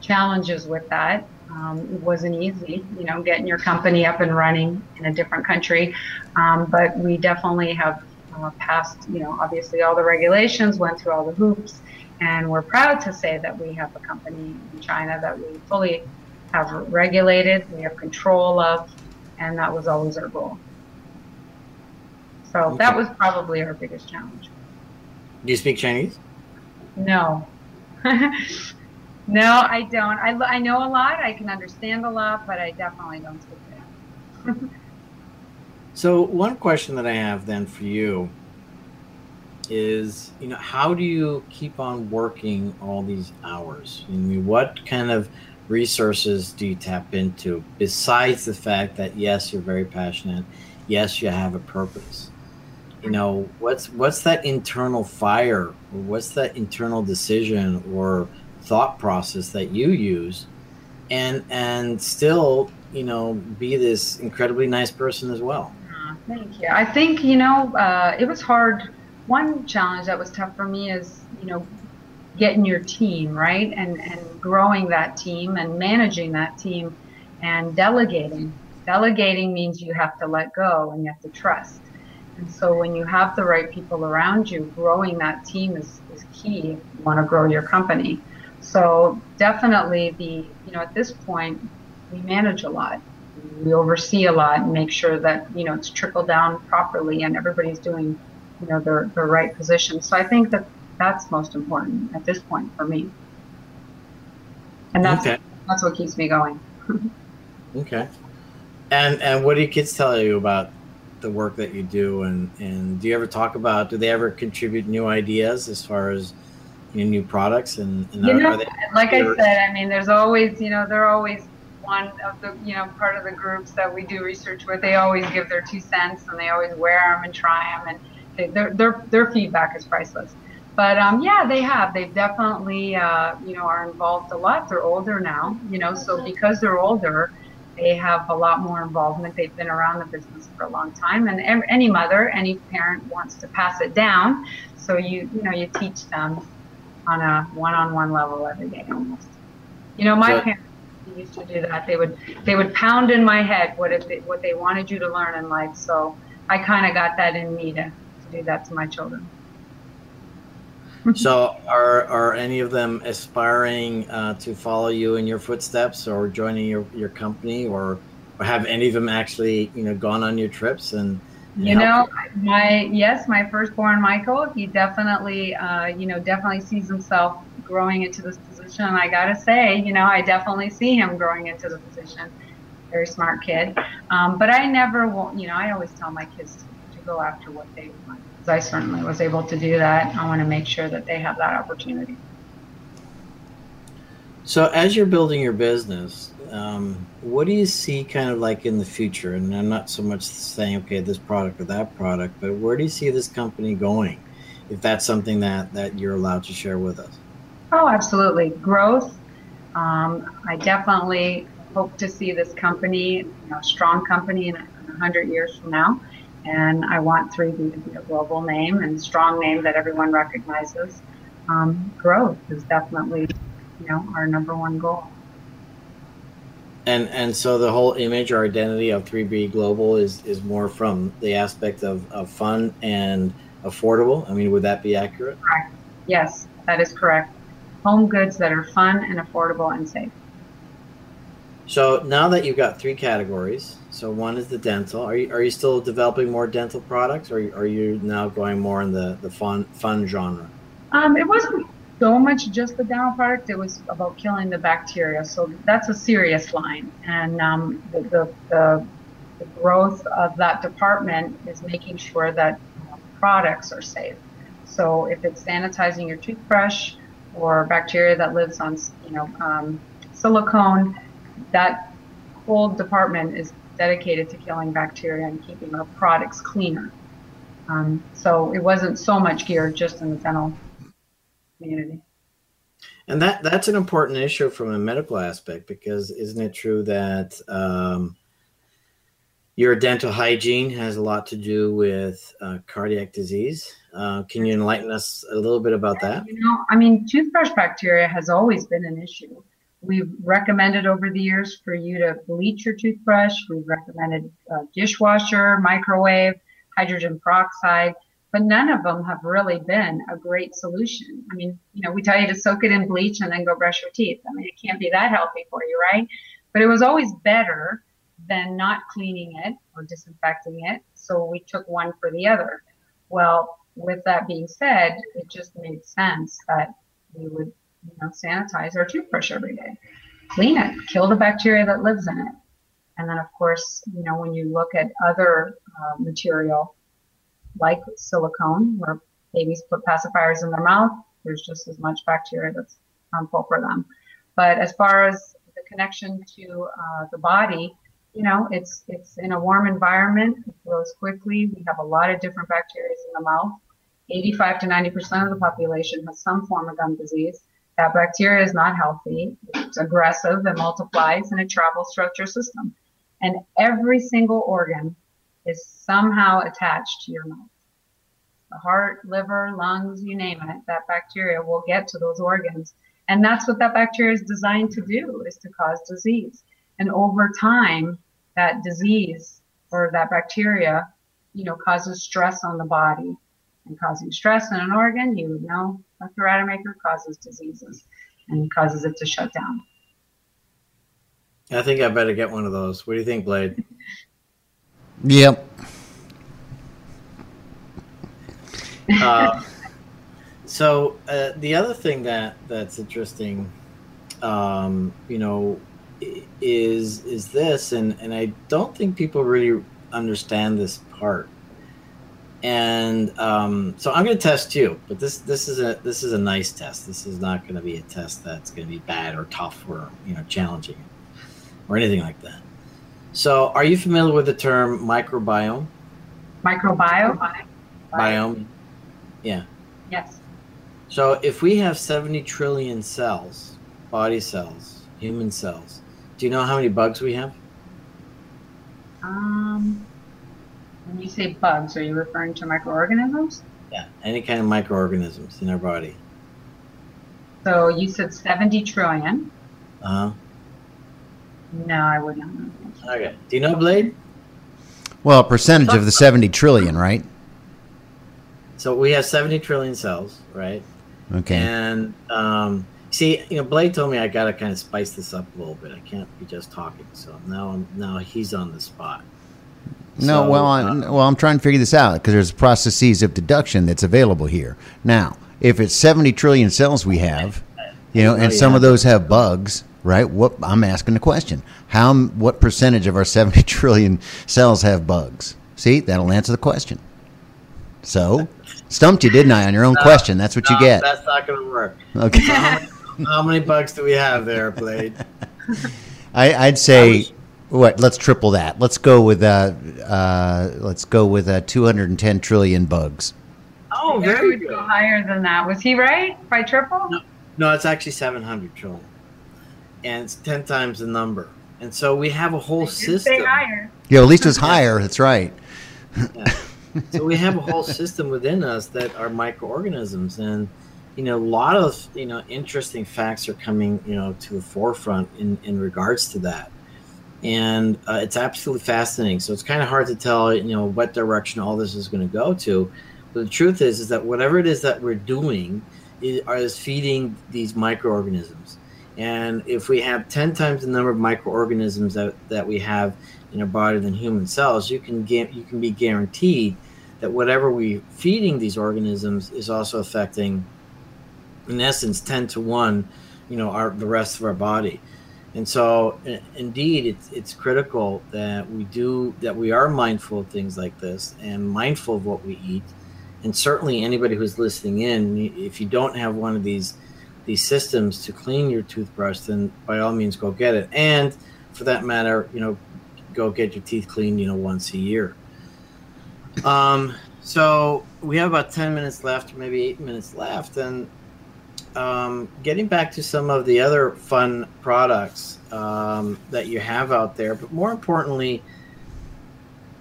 Speaker 3: challenges with that. Um, it wasn't easy, you know, getting your company up and running in a different country, um, but we definitely have uh, passed, you know, obviously all the regulations, went through all the hoops, and we're proud to say that we have a company in China that we fully have regulated, we have control of, and that was always our goal. So okay. that was probably our biggest challenge.
Speaker 2: Do you speak Chinese?
Speaker 3: No. no, I don't. I, I know a lot. I can understand a lot, but I definitely don't speak it.
Speaker 2: so one question that I have then for you is, you know, how do you keep on working all these hours? I mean, what kind of resources do you tap into besides the fact that yes, you're very passionate, yes, you have a purpose? you know what's what's that internal fire or what's that internal decision or thought process that you use and and still you know be this incredibly nice person as well.
Speaker 3: Thank you. I think you know uh, it was hard. One challenge that was tough for me is you know getting your team right? And and growing that team and managing that team and delegating. Delegating means you have to let go and you have to trust. And so when you have the right people around you, growing that team is, is key if you want to grow your company. So definitely the, you know, at this point, we manage a lot. We oversee a lot and make sure that, you know, it's trickled down properly and everybody's doing, you know, their, their right position. So I think that that's most important at this point for me. And that's, okay. that's what keeps me going.
Speaker 2: okay. And, and what do your kids tell you about the work that you do and and do you ever talk about do they ever contribute new ideas as far as new products and, and
Speaker 3: you are, know, are they, like i said i mean there's always you know they're always one of the you know part of the groups that we do research with they always give their two cents and they always wear them and try them and they, their, their their feedback is priceless but um, yeah, they have. They've definitely, uh, you know, are involved a lot. They're older now, you know, so because they're older, they have a lot more involvement. They've been around the business for a long time, and any mother, any parent wants to pass it down. So you you know you teach them on a one-on-one level every day almost. You know, my parents used to do that. They would they would pound in my head what it, what they wanted you to learn in life. So I kind of got that in me to, to do that to my children.
Speaker 2: so are are any of them aspiring uh, to follow you in your footsteps or joining your, your company or, or have any of them actually you know gone on your trips and,
Speaker 3: and you know my yes my firstborn michael he definitely uh, you know definitely sees himself growing into this position and i gotta say you know i definitely see him growing into the position very smart kid um, but i never will you know i always tell my kids to, to go after what they want I certainly was able to do that. I want to make sure that they have that opportunity.
Speaker 2: So, as you're building your business, um, what do you see kind of like in the future? And I'm not so much saying, okay, this product or that product, but where do you see this company going? If that's something that, that you're allowed to share with us.
Speaker 3: Oh, absolutely. Growth. Um, I definitely hope to see this company, you know, strong company in 100 years from now. And I want 3B to be a global name and strong name that everyone recognizes. Um, growth is definitely, you know, our number one goal.
Speaker 2: And and so the whole image or identity of 3B Global is is more from the aspect of, of fun and affordable. I mean, would that be accurate?
Speaker 3: Correct. Yes, that is correct. Home goods that are fun and affordable and safe.
Speaker 2: So now that you've got three categories, so one is the dental. Are you are you still developing more dental products, or are you now going more in the the fun fun genre?
Speaker 3: Um, it wasn't so much just the dental product. It was about killing the bacteria. So that's a serious line, and um, the, the, the, the growth of that department is making sure that products are safe. So if it's sanitizing your toothbrush or bacteria that lives on, you know, um, silicone, that whole department is dedicated to killing bacteria and keeping our products cleaner. Um, so it wasn't so much geared just in the dental community.
Speaker 2: And that that's an important issue from a medical aspect because isn't it true that um, your dental hygiene has a lot to do with uh, cardiac disease? Uh, can you enlighten us a little bit about that?
Speaker 3: You know, I mean, toothbrush bacteria has always been an issue. We've recommended over the years for you to bleach your toothbrush. We've recommended uh, dishwasher, microwave, hydrogen peroxide, but none of them have really been a great solution. I mean, you know, we tell you to soak it in bleach and then go brush your teeth. I mean, it can't be that healthy for you, right? But it was always better than not cleaning it or disinfecting it. So we took one for the other. Well, with that being said, it just made sense that we would you know, sanitize our toothbrush every day, clean it, kill the bacteria that lives in it. And then, of course, you know, when you look at other uh, material like silicone, where babies put pacifiers in their mouth, there's just as much bacteria that's harmful for them. But as far as the connection to uh, the body, you know, it's it's in a warm environment. It grows quickly. We have a lot of different bacteria in the mouth. 85 to 90 percent of the population has some form of gum disease. That bacteria is not healthy. It's aggressive and multiplies and it travels throughout your system. And every single organ is somehow attached to your mouth. The heart, liver, lungs, you name it, that bacteria will get to those organs. And that's what that bacteria is designed to do, is to cause disease. And over time, that disease or that bacteria, you know, causes stress on the body. And causing stress in an organ, you would know a Rademacher causes diseases and causes it to shut down.
Speaker 2: I think I better get one of those. What do you think, Blade?
Speaker 4: Yep.
Speaker 2: Uh, so uh, the other thing that that's interesting, um, you know, is is this, and and I don't think people really understand this part and um, so I'm going to test you, but this this is a this is a nice test. This is not going to be a test that's going to be bad or tough or you know challenging or anything like that. So, are you familiar with the term microbiome?
Speaker 3: Microbiome.
Speaker 2: Biome. Yeah.
Speaker 3: Yes.
Speaker 2: So, if we have 70 trillion cells, body cells, human cells, do you know how many bugs we have?
Speaker 3: Um, when you say bugs, are you referring to microorganisms?
Speaker 2: Yeah, any kind of microorganisms in our body.
Speaker 3: So you said 70 trillion.
Speaker 2: Uh huh.
Speaker 3: No, I would not know.
Speaker 2: Okay. Do you know Blade?
Speaker 4: Well, a percentage of the 70 trillion, right?
Speaker 2: So we have 70 trillion cells, right?
Speaker 4: Okay.
Speaker 2: And um, see, you know, Blade told me I got to kind of spice this up a little bit. I can't be just talking. So now, I'm, now he's on the spot.
Speaker 4: No,
Speaker 2: So,
Speaker 4: well,
Speaker 2: uh,
Speaker 4: I'm, well, I'm trying to figure this out because there's processes of deduction that's available here. Now, if it's 70 trillion cells we have, you know, and some of those have bugs, right? What I'm asking the question: How, what percentage of our 70 trillion cells have bugs? See, that'll answer the question. So, stumped you, didn't I, on your own question? That's what you get.
Speaker 2: That's not going to work.
Speaker 4: Okay,
Speaker 2: How many bugs do we have there, Blade?
Speaker 4: I, I'd say. What? Let's triple that. Let's go with uh, uh, let's go with uh, 210 trillion bugs.
Speaker 2: Oh, very good.
Speaker 3: go higher than that. Was he right? By triple?
Speaker 2: No. No, it's actually 700 trillion. And it's 10 times the number. And so we have a whole system.
Speaker 3: Say higher.
Speaker 4: Yeah, at least it's higher. That's right.
Speaker 2: so we have a whole system within us that are microorganisms and you know a lot of you know interesting facts are coming you know to the forefront in in regards to that and uh, it's absolutely fascinating so it's kind of hard to tell you know what direction all this is going to go to but the truth is is that whatever it is that we're doing is, is feeding these microorganisms and if we have 10 times the number of microorganisms that, that we have in our body than human cells, you can get you can be guaranteed that whatever we're feeding these organisms is also affecting, in essence, ten to one, you know, our the rest of our body. And so, indeed, it's it's critical that we do that we are mindful of things like this and mindful of what we eat, and certainly anybody who's listening in, if you don't have one of these these systems to clean your toothbrush, then by all means go get it. And for that matter, you know, go get your teeth cleaned, you know, once a year. Um, so we have about 10 minutes left, maybe eight minutes left. And um, getting back to some of the other fun products um, that you have out there, but more importantly,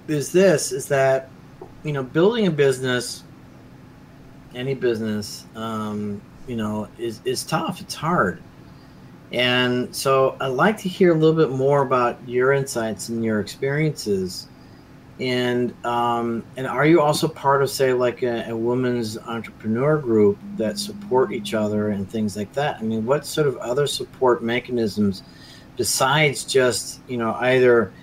Speaker 2: is this is that, you know, building a business, any business, um, you know, is, is tough. It's hard. And so I'd like to hear a little bit more about your insights and your experiences. And um, and are you also part of, say, like a, a women's entrepreneur group that support each other and things like that? I mean, what sort of other support mechanisms besides just you know either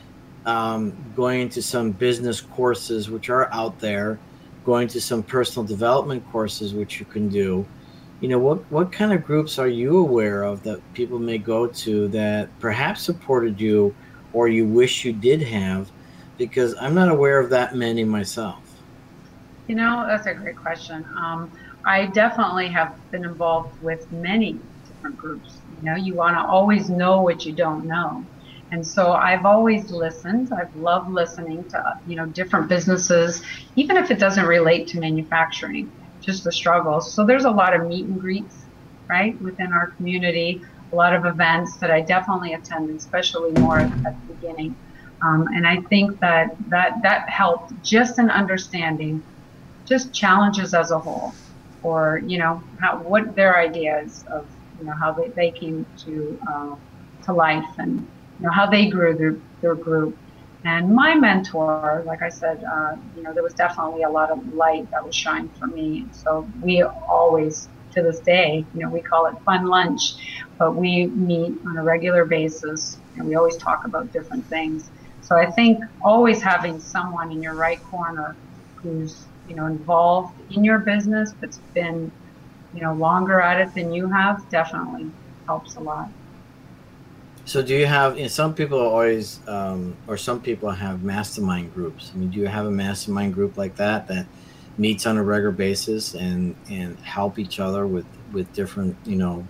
Speaker 2: um, going to some business courses which are out there, going to some personal development courses which you can do, you know what what kind of groups are you aware of that people may go to that perhaps supported you or you wish you did have? Because i'm not aware of that many myself.
Speaker 3: You know that's a great question. Um, i definitely have been involved with many different groups. You know you want to always know what you don't know. And so I've always listened. I've loved listening to you know different businesses, even if it doesn't relate to manufacturing just the struggles. So there's a lot of meet and greets, right, within our community, a lot of events that I definitely attend, especially more at the beginning. Um, and I think that, that that helped just in understanding just challenges as a whole, or you know how what their ideas of you know how they, they came to uh, to life and you know how they grew their their group and my mentor, like I said, uh, you know, there was definitely a lot of light that was shined for me. So we always, to this day, you know, we call it fun lunch, but we meet on a regular basis and we always talk about different things. So I think always having someone in your right corner who's, you know, involved in your business but's been, you know, longer at it than you have definitely helps a lot.
Speaker 2: So do you have? You know, some people always, um, or some people have mastermind groups. I mean, do you have a mastermind group like that that meets on a regular basis and and help each other with with different you know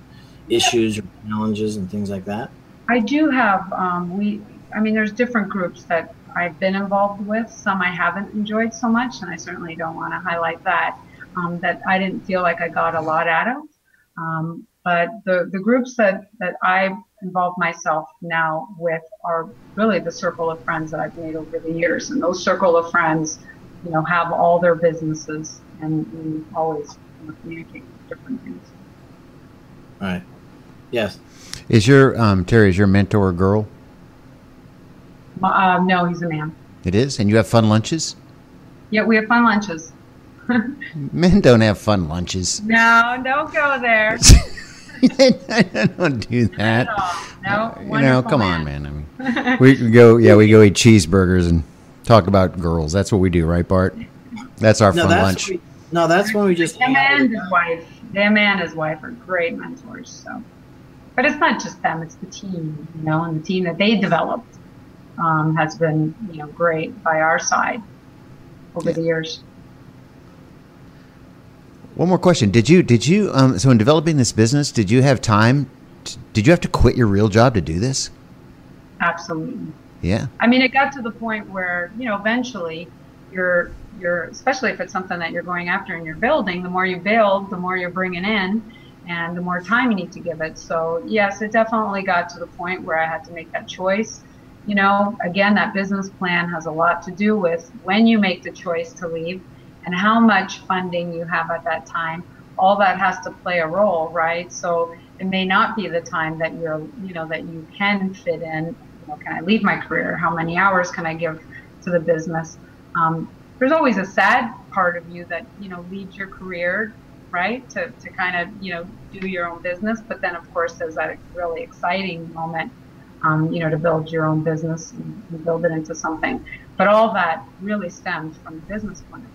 Speaker 2: issues or challenges and things like that?
Speaker 3: I do have. Um, we, I mean, there's different groups that I've been involved with. Some I haven't enjoyed so much, and I certainly don't want to highlight that. Um, that I didn't feel like I got a lot out of. Um, but the, the groups that, that I involve myself now with are really the circle of friends that I've made over the years. And those circle of friends, you know, have all their businesses and, and always you know, communicate different things.
Speaker 2: Right. Yes.
Speaker 4: Is your um, Terry? Is your mentor a girl?
Speaker 3: Uh, no, he's a man.
Speaker 4: It is, and you have fun lunches.
Speaker 3: Yeah, we have fun lunches.
Speaker 4: Men don't have fun lunches.
Speaker 3: No, don't go there.
Speaker 4: I don't do that.
Speaker 3: No,
Speaker 4: you know, come man. on, man. I mean, we go, yeah, we go eat cheeseburgers and talk about girls. That's what we do, right, Bart? That's our no, fun
Speaker 2: that's
Speaker 4: lunch.
Speaker 2: We, no, that's when we just.
Speaker 3: Him and his wife, them and his wife are great mentors. So, but it's not just them; it's the team, you know, and the team that they developed um, has been, you know, great by our side over yeah. the years.
Speaker 4: One more question: Did you did you um, so in developing this business, did you have time? To, did you have to quit your real job to do this?
Speaker 3: Absolutely.
Speaker 4: Yeah.
Speaker 3: I mean, it got to the point where you know eventually you're you're especially if it's something that you're going after and you're building. The more you build, the more you're bringing in, and the more time you need to give it. So yes, it definitely got to the point where I had to make that choice. You know, again, that business plan has a lot to do with when you make the choice to leave and how much funding you have at that time. All that has to play a role, right? So it may not be the time that you're, you know, that you can fit in. You know, can I leave my career? How many hours can I give to the business? Um, there's always a sad part of you that you know leaves your career right to, to kind of you know do your own business but then of course there's that really exciting moment um, you know to build your own business and, build it into something but all that really stems from the business plan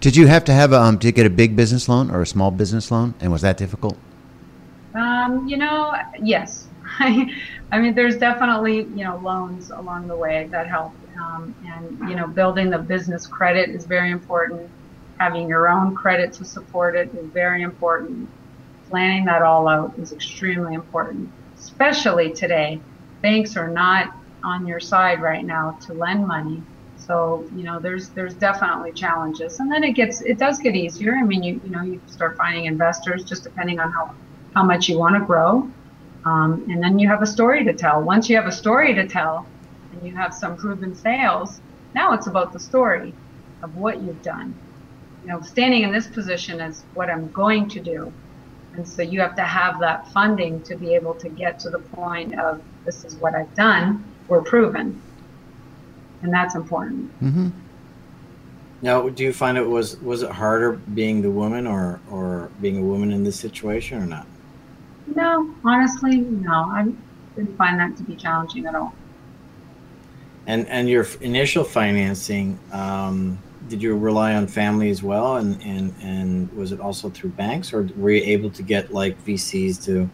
Speaker 4: did you have to have a, um, to get a big business loan or a small business loan, and was that difficult?
Speaker 3: Um, you know, yes. I mean, there's definitely you know loans along the way that help, um, and you know, building the business credit is very important. having your own credit to support it is very important. Planning that all out is extremely important, especially today. Banks are not on your side right now to lend money. So, you know, there's there's definitely challenges. And then it gets it does get easier. I mean, you you know, you start finding investors just depending on how how much you want to grow. Um, and then you have a story to tell. Once you have a story to tell and you have some proven sales, now it's about the story of what you've done. You know, standing in this position is what I'm going to do. And so you have to have that funding to be able to get to the point of this is what I've done, we're proven. And that's important.
Speaker 4: Mm-hmm.
Speaker 2: Now, do you find it was was it harder being the woman or or being a woman in this situation or not?
Speaker 3: No, honestly, no. I didn't find that to be challenging at all.
Speaker 2: And and your initial financing, um, did you rely on family as well? And and and was it also through banks, or were you able to get like VCs to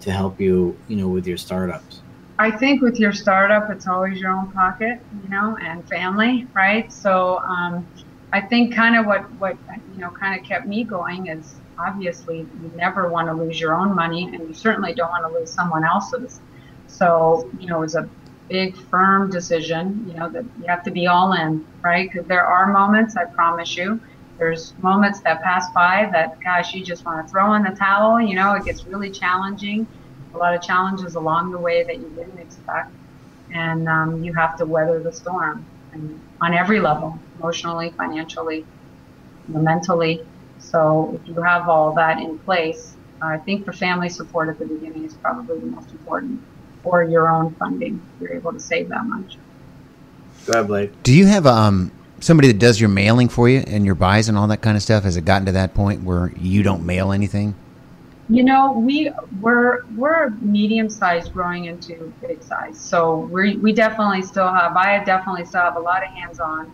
Speaker 2: to help you, you know, with your startups?
Speaker 3: I think with your startup, it's always your own pocket, you know, and family, right? So um, I think kind of what what you know kind of kept me going is obviously you never want to lose your own money, and you certainly don't want to lose someone else's. So you know, it was a big firm decision. You know that you have to be all in, right? Because there are moments, I promise you. There's moments that pass by that, gosh, you just want to throw in the towel. You know, it gets really challenging a lot of challenges along the way that you didn't expect, and um, you have to weather the storm and on every level, emotionally, financially, mentally. So if you have all that in place, I think the family support at the beginning is probably the most important, or your own funding. If You're able to save that much.
Speaker 2: Go ahead, Blake.
Speaker 4: Do you have um somebody that does your mailing for you and your buys and all that kind of stuff? Has it gotten to that point where you don't mail anything?
Speaker 3: You know, we we're we're medium size growing into big size, so we we definitely still have. I definitely still have a lot of hands on,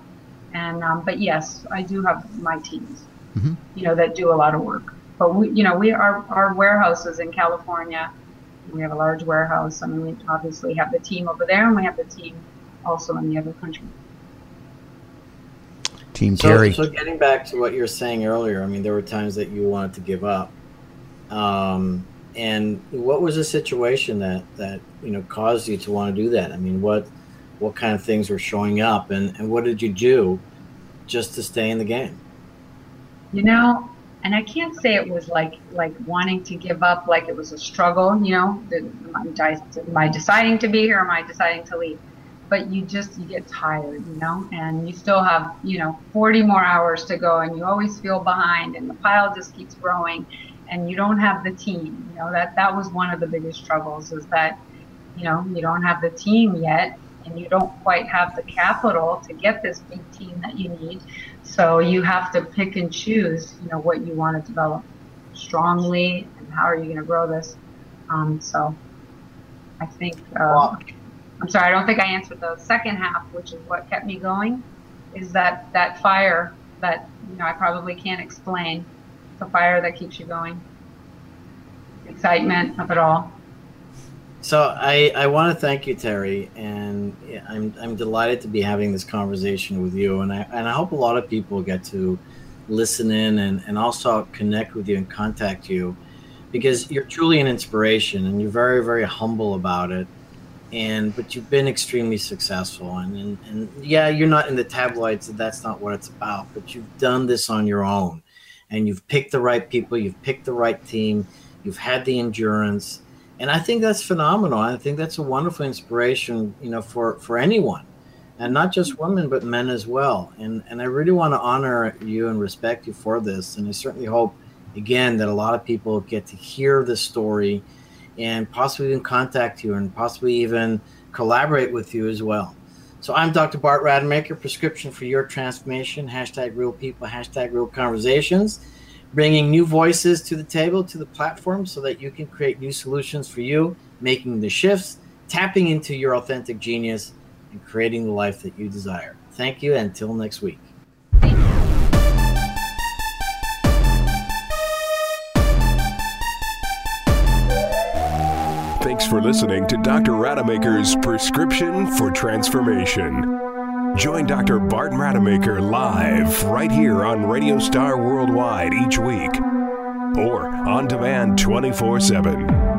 Speaker 3: and um, but yes, I do have my teams,
Speaker 4: Mhm.
Speaker 3: you know, that do a lot of work. But we, you know, we our our warehouse is in California. We have a large warehouse. I mean, we obviously have the team over there, and we have the team also in the other country.
Speaker 4: Team
Speaker 2: So,
Speaker 4: Terry.
Speaker 2: so getting back to what you were saying earlier, I mean, there were times that you wanted to give up. Um, and what was the situation that that you know caused you to want to do that? I mean, what what kind of things were showing up, and and what did you do just to stay in the game?
Speaker 3: you know and i can't say it was like like wanting to give up like it was a struggle you know am i deciding to be here am i deciding to leave but you just you get tired you know and you still have you know 40 more hours to go and you always feel behind and the pile just keeps growing and you don't have the team you know that that was one of the biggest struggles is that you know you don't have the team yet and you don't quite have the capital to get this big team that you need so you have to pick and choose, you know, what you want to develop strongly and how are you going to grow this. Um, so I think, uh,
Speaker 2: Well,
Speaker 3: I'm sorry, I don't think I answered the second half, which is what kept me going, is that that fire that you know I probably can't explain, the fire that keeps you going, excitement of it all.
Speaker 2: So I, I want to thank you, Terry, and I'm I'm delighted to be having this conversation with you, and I and I hope a lot of people get to listen in and, and also connect with you and contact you, because you're truly an inspiration, and you're very very humble about it, and but you've been extremely successful, and and, and yeah, you're not in the tabloids, that's not what it's about, but you've done this on your own, and you've picked the right people, you've picked the right team, you've had the endurance and I think that's phenomenal. I think that's a wonderful inspiration, you know, for for anyone, and not just women but men as well. And and I really want to honor you and respect you for this. And I certainly hope, again, that a lot of people get to hear this story, and possibly even contact you and possibly even collaborate with you as well. So I'm Dr. Bart Rademacher, prescription for your transformation. Hashtag real people. Hashtag real conversations bringing new voices to the table, to the platform, so that you can create new solutions for you, making the shifts, tapping into your authentic genius, and creating the life that you desire. Thank you. Until next week.
Speaker 1: Thanks for listening to Dr. Rademacher's Prescription for Transformation. Join Dr. Barton Rademacher live right here on Radio Star Worldwide each week or on demand 24 7.